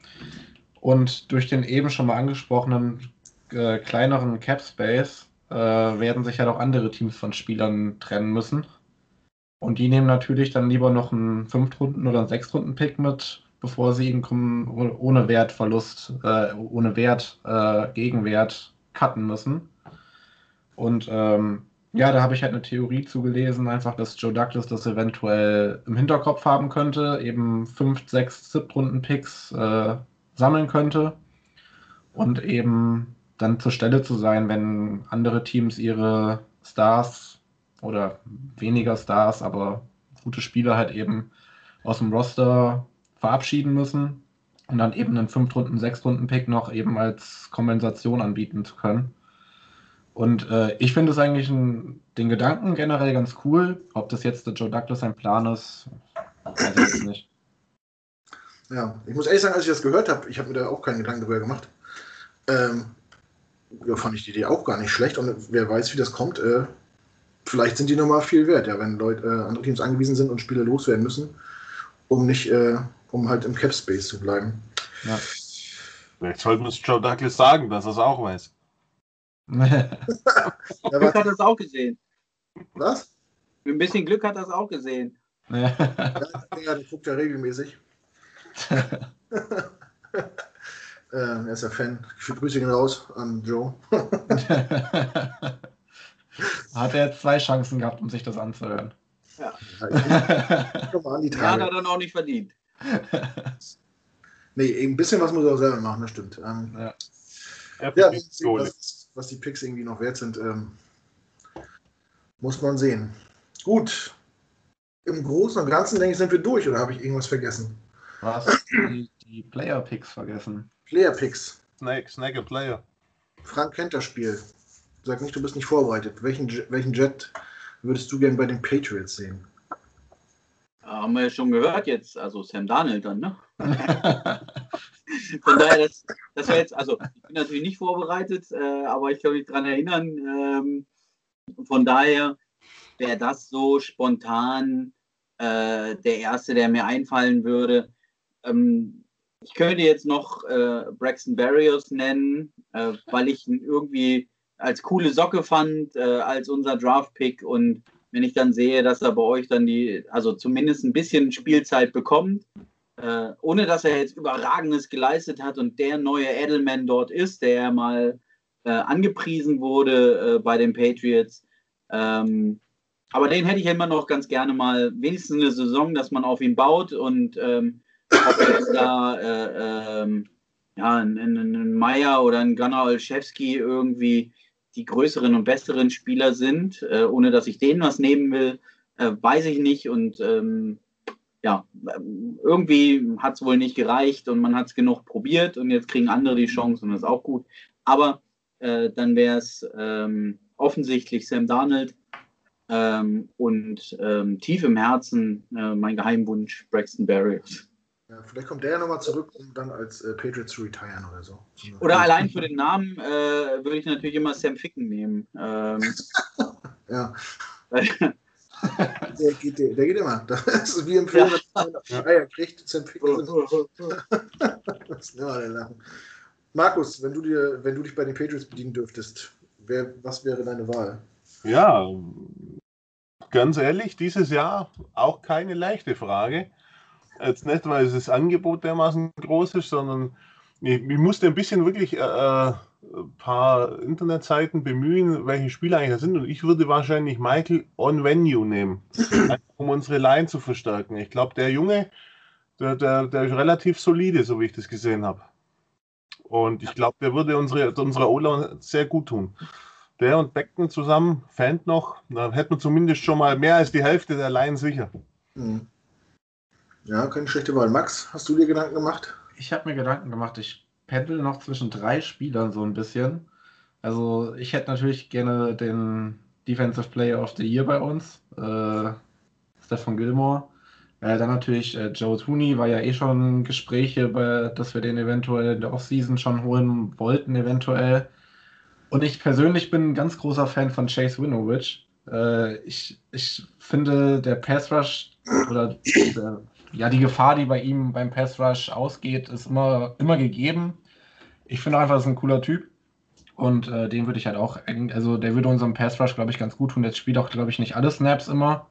Und durch den eben schon mal angesprochenen äh, kleineren Cap Space äh, werden sich ja halt auch andere Teams von Spielern trennen müssen. Und die nehmen natürlich dann lieber noch einen Fünftrunden- oder einen Sechstrunden-Pick mit, bevor sie ihn ohne Wertverlust, äh, ohne Wert, äh, Gegenwert cutten müssen. Und ähm, ja, da habe ich halt eine Theorie zugelesen, einfach, dass Joe Douglas das eventuell im Hinterkopf haben könnte, eben fünf, sechs Siebtrunden-Picks äh, sammeln könnte und eben dann zur Stelle zu sein, wenn andere Teams ihre Stars oder weniger Stars, aber gute Spieler halt eben aus dem Roster verabschieden müssen und dann eben einen 5-Runden-, 6-Runden-Pick noch eben als Kompensation anbieten zu können. Und äh, ich finde es eigentlich ein, den Gedanken generell ganz cool. Ob das jetzt der Joe Douglas ein Plan ist, weiß ich jetzt nicht. Ja, ich muss ehrlich sagen, als ich das gehört habe, ich habe mir da auch keinen Gedanken darüber gemacht. Ähm, ja, fand ich die Idee auch gar nicht schlecht und wer weiß, wie das kommt. Äh, vielleicht sind die nochmal viel wert, ja, wenn Leute, äh, andere Teams angewiesen sind und Spieler loswerden müssen, um nicht, äh, um halt im Cap Space zu bleiben. Ja. Vielleicht sollten wir es Joe Douglas sagen, dass er es auch weiß. ja, <laughs> Glück hat er es auch gesehen. Was? Mit ein bisschen Glück hat er es auch gesehen. ja, ja, der guckt ja regelmäßig. <laughs> Äh, er ist ja Fan. Ich Grüße gehen raus an Joe. <laughs> Hat er jetzt zwei Chancen gehabt, um sich das anzuhören. Ja. an die Tage. Ja, hat er dann auch nicht verdient. <laughs> nee, ein bisschen was muss er auch selber machen, das stimmt. Ähm, ja, ja was, was, die Picks irgendwie noch wert sind, ähm, muss man sehen. Gut. Im Großen und Ganzen, denke ich, sind wir durch, oder habe ich irgendwas vergessen? Was? Die, die Player-Picks vergessen. Player-Picks. Snake, Snake a Player. Frank kennt das Spiel. Sag nicht, du bist nicht vorbereitet. Welchen, welchen Jet würdest du gern bei den Patriots sehen? Haben wir ja schon gehört jetzt, also Sam Darnold dann, ne? <laughs> Von daher, das, das war jetzt, also ich bin natürlich nicht vorbereitet, äh, aber ich kann mich daran erinnern. Ähm, von daher wäre das so spontan äh, der erste, der mir einfallen würde. Ähm, ich könnte jetzt noch äh, Braxton Barrios nennen, äh, weil ich ihn irgendwie als coole Socke fand, äh, als unser Draft-Pick. Und wenn ich dann sehe, dass er bei euch dann die, also zumindest ein bisschen Spielzeit bekommt, äh, ohne dass er jetzt Überragendes geleistet hat und der neue Edelman dort ist, der mal äh, angepriesen wurde äh, bei den Patriots. Ähm, aber den hätte ich immer noch ganz gerne mal, wenigstens eine Saison, dass man auf ihn baut und ähm, ob jetzt da äh, ähm, ja, ein, ein, ein Meier oder ein Gunnar Olszewski irgendwie die größeren und besseren Spieler sind, äh, ohne dass ich denen was nehmen will, äh, weiß ich nicht. Und ähm, ja, irgendwie hat es wohl nicht gereicht und man hat es genug probiert und jetzt kriegen andere die Chance und das ist auch gut. Aber äh, dann wäre es ähm, offensichtlich Sam Darnold ähm, und ähm, tief im Herzen äh, mein Geheimwunsch Braxton Berrios. Ja, vielleicht kommt der ja nochmal zurück, um dann als äh, Patriot zu retiren oder so. Oder allein für den Namen äh, würde ich natürlich immer Sam Ficken nehmen. Ähm, <laughs> ja. <laughs> der, geht, der, der, geht immer. Das ist wie im Film, ja. wenn Eier kriegt, Sam Ficken. <laughs> das ist immer der Lachen. Markus, wenn du, dir, wenn du dich bei den Patriots bedienen dürftest, wer, was wäre deine Wahl? Ja, ganz ehrlich, dieses Jahr auch keine leichte Frage. Jetzt nicht, weil das Angebot dermaßen groß ist, sondern ich, ich musste ein bisschen wirklich äh, ein äh, paar Internetseiten bemühen, welche Spiele eigentlich da sind. Und ich würde wahrscheinlich Michael on Venue nehmen, <clears throat> um unsere Line zu verstärken. Ich glaube, der Junge, der, der, der ist relativ solide, so wie ich das gesehen habe. Und ich glaube, der würde unsere, unsere Ola sehr gut tun. Der und Beckton zusammen, Fand noch, dann hätten wir zumindest schon mal mehr als die Hälfte der Line sicher. Mhm. Ja, keine schlechte Wahl. Max, hast du dir Gedanken gemacht? Ich habe mir Gedanken gemacht. Ich pendel noch zwischen drei Spielern so ein bisschen. Also ich hätte natürlich gerne den Defensive Player of the Year bei uns, äh, Stefan Gilmore. Äh, dann natürlich äh, Joe Tooney, war ja eh schon Gespräche, bei, dass wir den eventuell in der Offseason schon holen wollten, eventuell. Und ich persönlich bin ein ganz großer Fan von Chase Winovich. Äh, ich, ich finde, der Pass Rush oder der ja, die Gefahr, die bei ihm beim Pass Rush ausgeht, ist immer, immer gegeben. Ich finde einfach, das ist ein cooler Typ. Und äh, den würde ich halt auch, also der würde unserem Pass Rush, glaube ich, ganz gut tun. Jetzt spielt auch, glaube ich, nicht alle Snaps immer.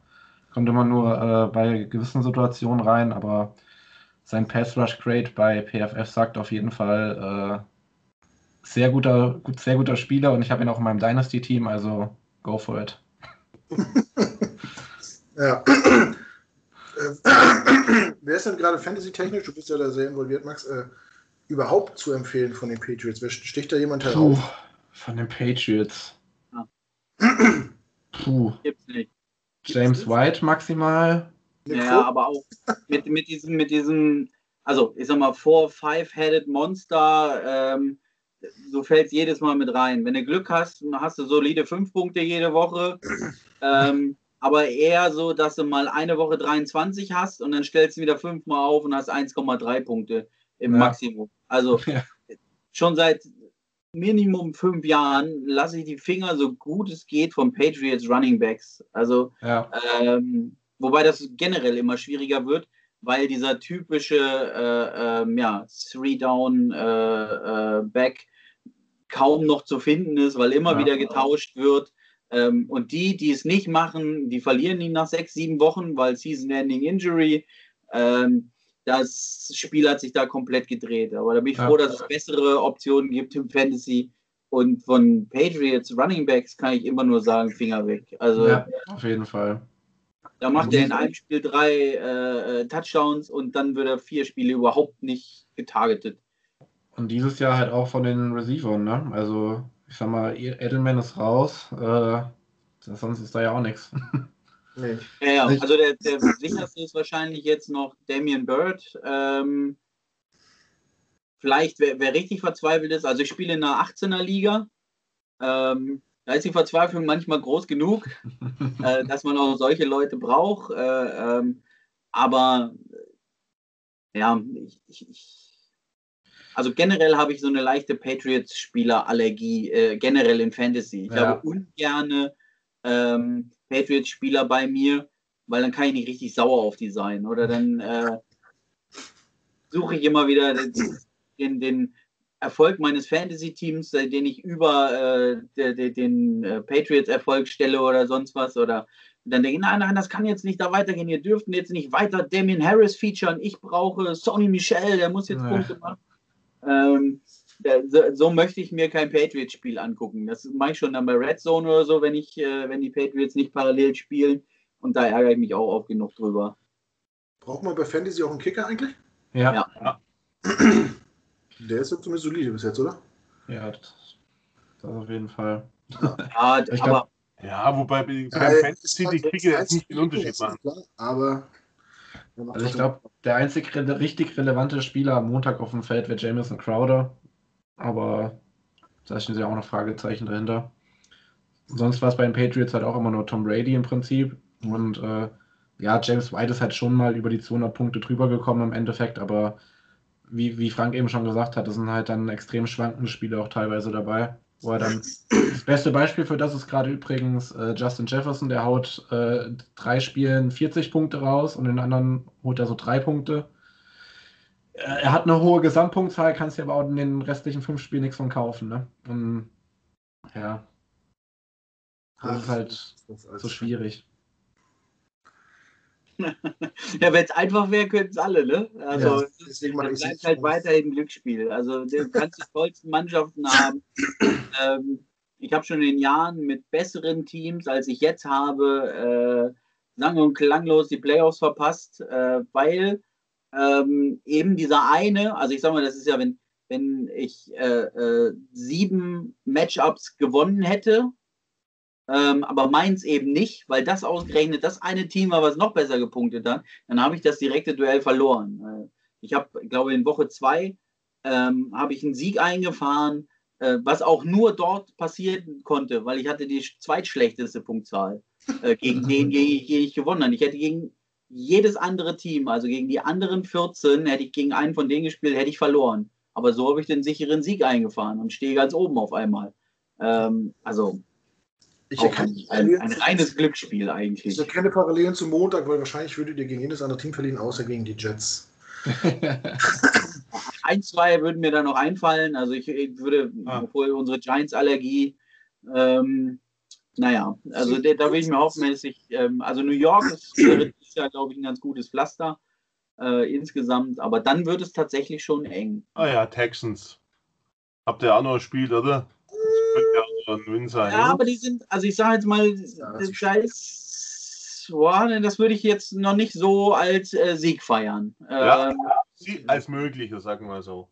Kommt immer nur äh, bei gewissen Situationen rein, aber sein Pass Rush Grade bei PFF sagt auf jeden Fall äh, sehr guter, gut, sehr guter Spieler und ich habe ihn auch in meinem Dynasty-Team, also go for it. <laughs> ja. <clears throat> <clears throat> <clears throat> Wer ist denn gerade fantasy-technisch, du bist ja da sehr involviert, Max, äh, überhaupt zu empfehlen von den Patriots? Sticht da jemand heraus? Puh, von den Patriots. Ja. Puh. Gibt's nicht. James White maximal. Ja, aber auch mit, mit, diesem, mit diesem, also ich sag mal, four, five-headed Monster, ähm, so fällt es jedes Mal mit rein. Wenn du Glück hast, hast du solide fünf Punkte jede Woche. Ähm, aber eher so, dass du mal eine Woche 23 hast und dann stellst du wieder fünfmal auf und hast 1,3 Punkte im ja. Maximum. Also <laughs> ja. schon seit Minimum fünf Jahren lasse ich die Finger so gut es geht von Patriots Running Backs. Also, ja. ähm, wobei das generell immer schwieriger wird, weil dieser typische äh, ähm, ja, Three-Down-Back äh, äh, kaum noch zu finden ist, weil immer wieder getauscht wird. Ähm, und die, die es nicht machen, die verlieren ihn nach sechs, sieben Wochen, weil Season-Ending Injury. Ähm, das Spiel hat sich da komplett gedreht. Aber da bin ich Ja. froh, dass es bessere Optionen gibt im Fantasy. Und von Patriots Running Backs kann ich immer nur sagen, Finger weg. Also Ja, auf jeden Fall. da macht er in einem Spiel drei äh, äh, Touchdowns und dann wird er vier Spiele überhaupt nicht getargetet. Und dieses Jahr halt auch von den Receivern, ne? Also, ich sag mal, Edelman ist raus. Äh, sonst ist da ja auch nichts. <laughs> Nee. Ja, ja, also der, der sicherste ist wahrscheinlich jetzt noch Damian Bird. Ähm, vielleicht, wer, wer richtig verzweifelt ist, also ich spiele in einer 18er Liga. Ähm, da ist die Verzweiflung manchmal groß genug, <laughs> äh, dass man auch solche Leute braucht. Äh, ähm, aber ja, ich, ich, ich, also generell habe ich so eine leichte Patriots-Spieler-Allergie, äh, generell in Fantasy. Ich Ja. habe ungerne ähm, Patriots-Spieler bei mir, weil dann kann ich nicht richtig sauer auf die sein. Oder dann äh, suche ich immer wieder den, den, den Erfolg meines Fantasy-Teams, äh, den ich über äh, de, de, den äh, Patriots-Erfolg stelle oder sonst was. Oder dann denke ich, nein, nein, das kann jetzt nicht da weitergehen. Ihr dürft jetzt nicht weiter Damien Harris featuren. Ich brauche Sony Michel, der muss jetzt. Punkte machen. Ähm, so, so möchte ich mir kein Patriots-Spiel angucken. Das mache ich schon dann bei Red Zone oder so, wenn ich, äh, wenn die Patriots nicht parallel spielen. Und da ärgere ich mich auch oft genug drüber. Braucht man bei Fantasy auch einen Kicker eigentlich? Ja, Ja. ja. Der ist ja zumindest solide bis jetzt, oder? das, das auf jeden Fall. Ja, Ich glaub- aber Ja, wobei bei- beim Äh, Fantasy die Kicker jetzt nicht den Unterschied ist machen. Klar, aber er Also ich glaube, der einzig rele richtig relevante Spieler am Montag auf dem Feld wird Jamison Crowder. Aber da stehen ja auch noch Fragezeichen dahinter. Sonst war es bei den Patriots halt auch immer nur Tom Brady im Prinzip. Und äh, ja, James White ist halt schon mal über die 200 Punkte drüber gekommen im Endeffekt. Aber wie, wie Frank eben schon gesagt hat, das sind halt dann extrem schwankende Spiele auch teilweise dabei. Wo er dann das beste Beispiel für das ist gerade übrigens äh, Justin Jefferson, der haut äh, drei Spielen 40 Punkte raus und in den anderen holt er so drei Punkte. Äh, er hat eine hohe Gesamtpunktzahl, kannst dir aber auch in den restlichen fünf Spielen nichts von kaufen. Ne? Und ja, das ist halt Das ist so schwierig. <laughs> ja, wenn es einfach wäre, könnten es alle, ne? Also Ja, deswegen das bleibt halt weiterhin Glücksspiel. Also du kannst die tollsten Mannschaften haben. <clears throat> Ähm, ich habe schon in den Jahren mit besseren Teams, als ich jetzt habe, äh, sang- und klanglos die Playoffs verpasst, äh, weil ähm, eben dieser eine, also ich sag mal, das ist ja, wenn, wenn ich äh, äh, sieben Matchups gewonnen hätte, ähm, aber meins eben nicht, weil das ausgerechnet das eine Team war, was noch besser gepunktet hat, dann habe ich das direkte Duell verloren. Ich habe, glaube in Woche zwei ähm, habe ich einen Sieg eingefahren, äh, was auch nur dort passieren konnte, weil ich hatte die zweitschlechteste Punktzahl äh, gegen <laughs> den, gegen ich, gegen ich gewonnen habe. Ich hätte gegen jedes andere Team, also gegen die anderen 14, hätte ich gegen einen von denen gespielt, hätte ich verloren. Aber so habe ich den sicheren Sieg eingefahren und stehe ganz oben auf einmal. Ähm, also Ich erkenne, ein, ein, ein reines Glücksspiel ich eigentlich. erkenne Parallelen zum Montag, weil wahrscheinlich würdet ihr gegen jedes andere Team verlieren, außer gegen die Jets. <laughs> Ein, zwei würden mir da noch einfallen. Also ich, ich würde, Ah. obwohl unsere Giants-Allergie, ähm, naja, also da, da will ich mir ich, ähm, also New York ist, ist ja, glaube ich, ein ganz gutes Pflaster äh, insgesamt, aber dann wird es tatsächlich schon eng. Ah ja, Texans. Habt ihr auch noch gespielt, oder? Könnte ja auch ein Win sein. Ja, oder? aber die sind, also ich sage jetzt mal, das da ist ist, boah, ne, das würde ich jetzt noch nicht so als äh, Sieg feiern. Ja. Ähm, Als möglicher, sagen wir so.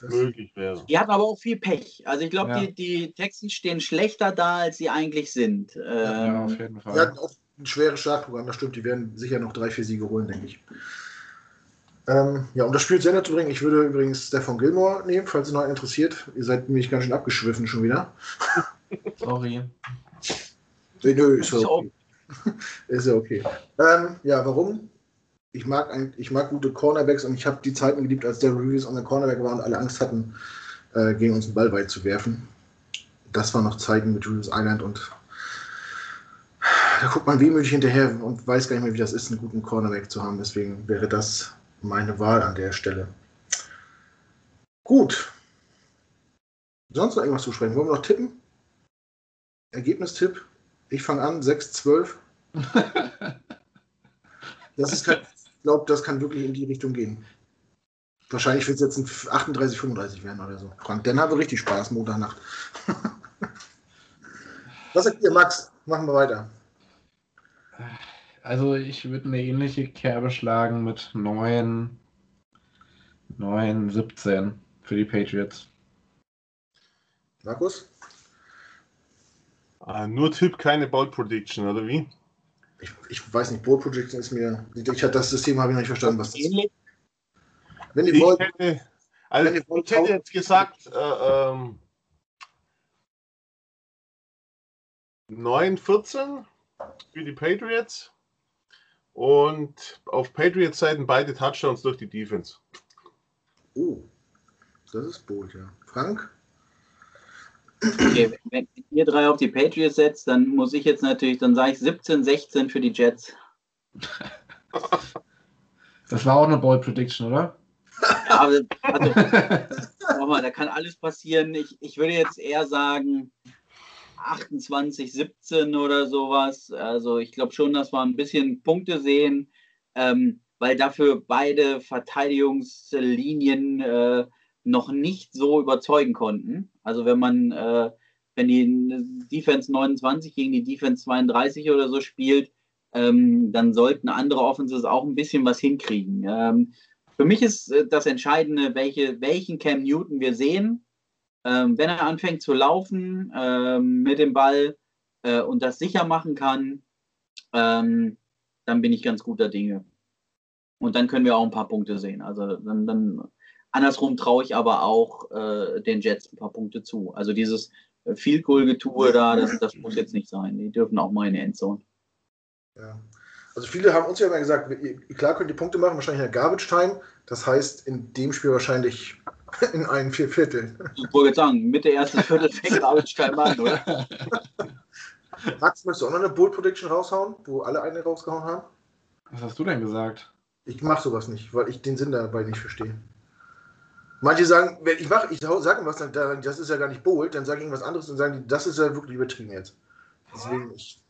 Möglich wäre. Die hatten aber auch viel Pech. Also ich glaube, Ja. die, die Texans stehen schlechter da, als sie eigentlich sind. ja, Ähm, auf jeden die Fall. hatten auch ein schweres Startprogramm, das stimmt. Die werden sicher noch drei, vier Siege holen, denke ich. Ähm, ja, um das Spiel zu Ende zu bringen, ich würde übrigens Stefan Gilmore nehmen, falls es noch interessiert. Ihr seid nämlich ganz schön abgeschwiffen schon wieder. <laughs> Sorry. Nee, nö, ist ja okay. <laughs> ist ja okay. Ähm, ja, warum? Ich mag, ein, ich mag gute Cornerbacks und ich habe die Zeiten geliebt, als der Reviews an der Cornerback war und alle Angst hatten, äh, gegen uns den Ball weit zu werfen. Das waren noch Zeiten mit Julius Island und da guckt man wehmütig hinterher und weiß gar nicht mehr, wie das ist, einen guten Cornerback zu haben. Deswegen wäre das meine Wahl an der Stelle. Gut. Sonst noch irgendwas zu sprechen? Wollen wir noch tippen? Ergebnistipp. Ich fange an, 6-12. <laughs> Das ist kein, glaube, das kann wirklich in die Richtung gehen. Wahrscheinlich wird es jetzt ein 38, 35 werden oder so. Frank, dann haben wir richtig Spaß, Montagnacht. <laughs> Was sagt ihr, Max? Machen wir weiter. Also ich würde eine ähnliche Kerbe schlagen mit 9, 9, 17 für die Patriots. Markus? Ah, nur Tipp, keine Ball Prediction, oder wie? Ich, ich weiß nicht, Ball Prediction ist mir. Ich hatte das System habe ich noch nicht verstanden, was das ist. Wenn ihr Ich wollt, hätte, also Wenn ihr wollt, ich hätte jetzt gesagt, äh, ähm, 9, 14 für die Patriots und auf Patriots Seiten beide Touchdowns durch die Defense. Oh, das ist bold, ja. Frank? Okay, wenn ihr drei auf die Patriots setzt, dann muss ich jetzt natürlich, dann sage ich 17, 16 für die Jets. <laughs> Das war auch eine Ball Prediction, oder? Ja, aber, also, <laughs> nochmal, da kann alles passieren. Ich, ich würde jetzt eher sagen 28, 17 oder sowas. Also ich glaube schon, dass wir ein bisschen Punkte sehen, ähm, weil dafür beide Verteidigungslinien äh, noch nicht so überzeugen konnten. Also wenn man, äh, wenn die Defense 29 gegen die Defense 32 oder so spielt, ähm, dann sollten andere Offenses auch ein bisschen was hinkriegen. Ähm, für mich ist äh, das Entscheidende, welche, welchen Cam Newton wir sehen. Ähm, wenn er anfängt zu laufen ähm, mit dem Ball äh, und das sicher machen kann, ähm, dann bin ich ganz guter Dinge. Und dann können wir auch ein paar Punkte sehen. Also dann, dann andersrum traue ich aber auch äh, den Jets ein paar Punkte zu. Also dieses äh, Field Goal Getue da, das, das muss jetzt nicht sein. Die dürfen auch mal in die Endzone. Ja. Also viele haben uns ja immer gesagt, klar könnt ihr Punkte machen, wahrscheinlich in der Garbage Time. Das heißt in dem Spiel wahrscheinlich <laughs> in einen vier Viertel. Ich wollte sagen, Mitte erstes Viertel fängt <laughs> Arbeitstein an, oder? Max, möchtest du auch noch eine Bold Prediction raushauen, wo alle eine rausgehauen haben? Was hast du denn gesagt? Ich mache sowas nicht, weil ich den Sinn dabei nicht verstehe. Manche sagen, wenn ich mache, ich sage was, dann, dann- das ist ja gar nicht bold, dann sage ich irgendwas anderes und sagen die, das ist ja wirklich übertrieben jetzt. Deswegen ich.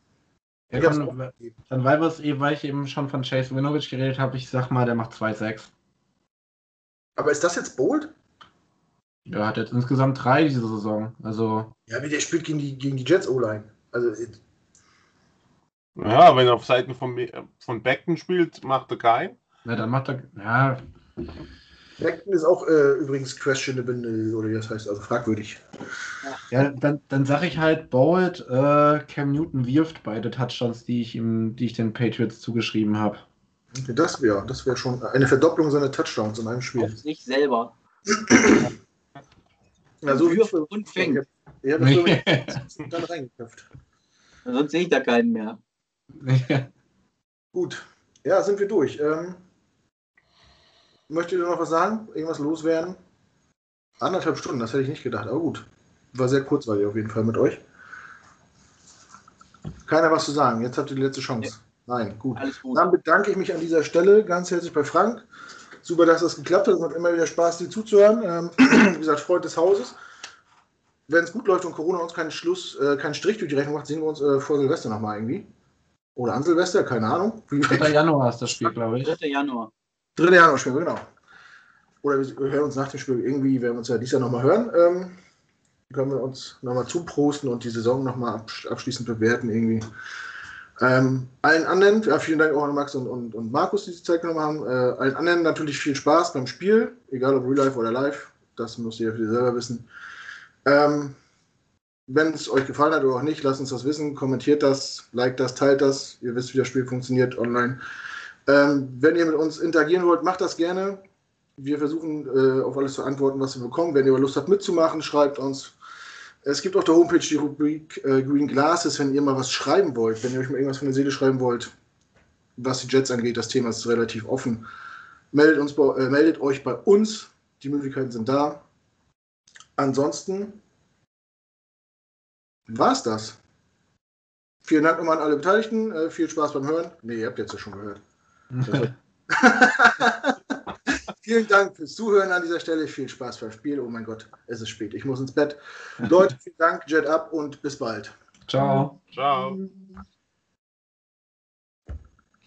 Ja, ich gegeben. dann, weil, eben, weil ich eben schon von Chase Winovich geredet habe, ich sag mal, der macht 2-6. Aber ist das jetzt bold? Er hat jetzt insgesamt drei diese Saison. Also, Ja, wie der spielt gegen die, gegen die Jets O-Line. Also äh, Ja, wenn er auf Seiten von, von Beckton spielt, macht er keinen. ja, dann macht er. Ja, Beckton ist auch äh, übrigens questionable oder wie das heißt, also fragwürdig. ja dann, dann sage ich halt, Bold, äh, Cam Newton wirft beide Touchdowns, die ich ihm, die ich den Patriots zugeschrieben habe. Okay, das wäre das wär schon eine Verdopplung seiner Touchdowns in einem Spiel. Auf sich selber. <clears throat> Ja, so Wirft und fängt. Ja, das <laughs> wird dann reingeköpft. Sonst sehe ich da keinen mehr. <laughs> Gut. Ja, sind wir durch. Ähm, möchtet ihr noch was sagen? Irgendwas loswerden? Anderthalb Stunden, das hätte ich nicht gedacht. Aber gut. War sehr kurzweilig auf jeden Fall mit euch. Keiner was zu sagen. Jetzt habt ihr die letzte Chance. Nein, gut. Alles gut. Dann bedanke ich mich an dieser Stelle ganz herzlich bei Frank. Super, dass das geklappt hat. Es macht immer wieder Spaß, dir zuzuhören. Ähm, <clears throat> wie gesagt, Freund des Hauses. Wenn es gut läuft und Corona uns keinen Schluss, äh, keinen Strich durch die Rechnung macht, sehen wir uns äh, vor Silvester nochmal irgendwie. Oder an Silvester, keine Ahnung. Wie, 3. Januar ist das Spiel, glaube ich. 3. Januar. 3. Januar-Spiel, genau. Oder wir hören uns nach dem Spiel irgendwie, werden wir uns ja dieses Jahr nochmal hören. Ähm, können wir uns nochmal zuprosten und die Saison nochmal absch abschließend bewerten irgendwie. Ähm, allen anderen, ja, vielen Dank auch an Max und, und, und Markus, die sich Zeit genommen haben. Äh, allen anderen natürlich viel Spaß beim Spiel, egal ob Real Life oder Live. Das müsst ihr ja für selber wissen. Ähm, wenn es euch gefallen hat oder auch nicht, lasst uns das wissen. Kommentiert das, liked das, teilt das. Ihr wisst, wie das Spiel funktioniert online. Ähm, wenn ihr mit uns interagieren wollt, macht das gerne. Wir versuchen äh, auf alles zu antworten, was wir bekommen. Wenn ihr Lust habt mitzumachen, schreibt uns. Es gibt auf der Homepage die Rubrik äh, Green Glasses, wenn ihr mal was schreiben wollt, wenn ihr euch mal irgendwas von der Seele schreiben wollt, was die Jets angeht. Das Thema ist relativ offen. Meldet, uns äh, meldet euch bei uns. Die Möglichkeiten sind da. Ansonsten war's das. Vielen Dank nochmal an alle Beteiligten. Äh, viel Spaß beim Hören. Nee, ihr habt jetzt ja schon gehört. <laughs> <laughs> vielen Dank fürs Zuhören an dieser Stelle. Viel Spaß beim Spiel. Oh mein Gott, es ist spät. Ich muss ins Bett. Leute, vielen Dank. Jet up und bis bald. Ciao. Ciao.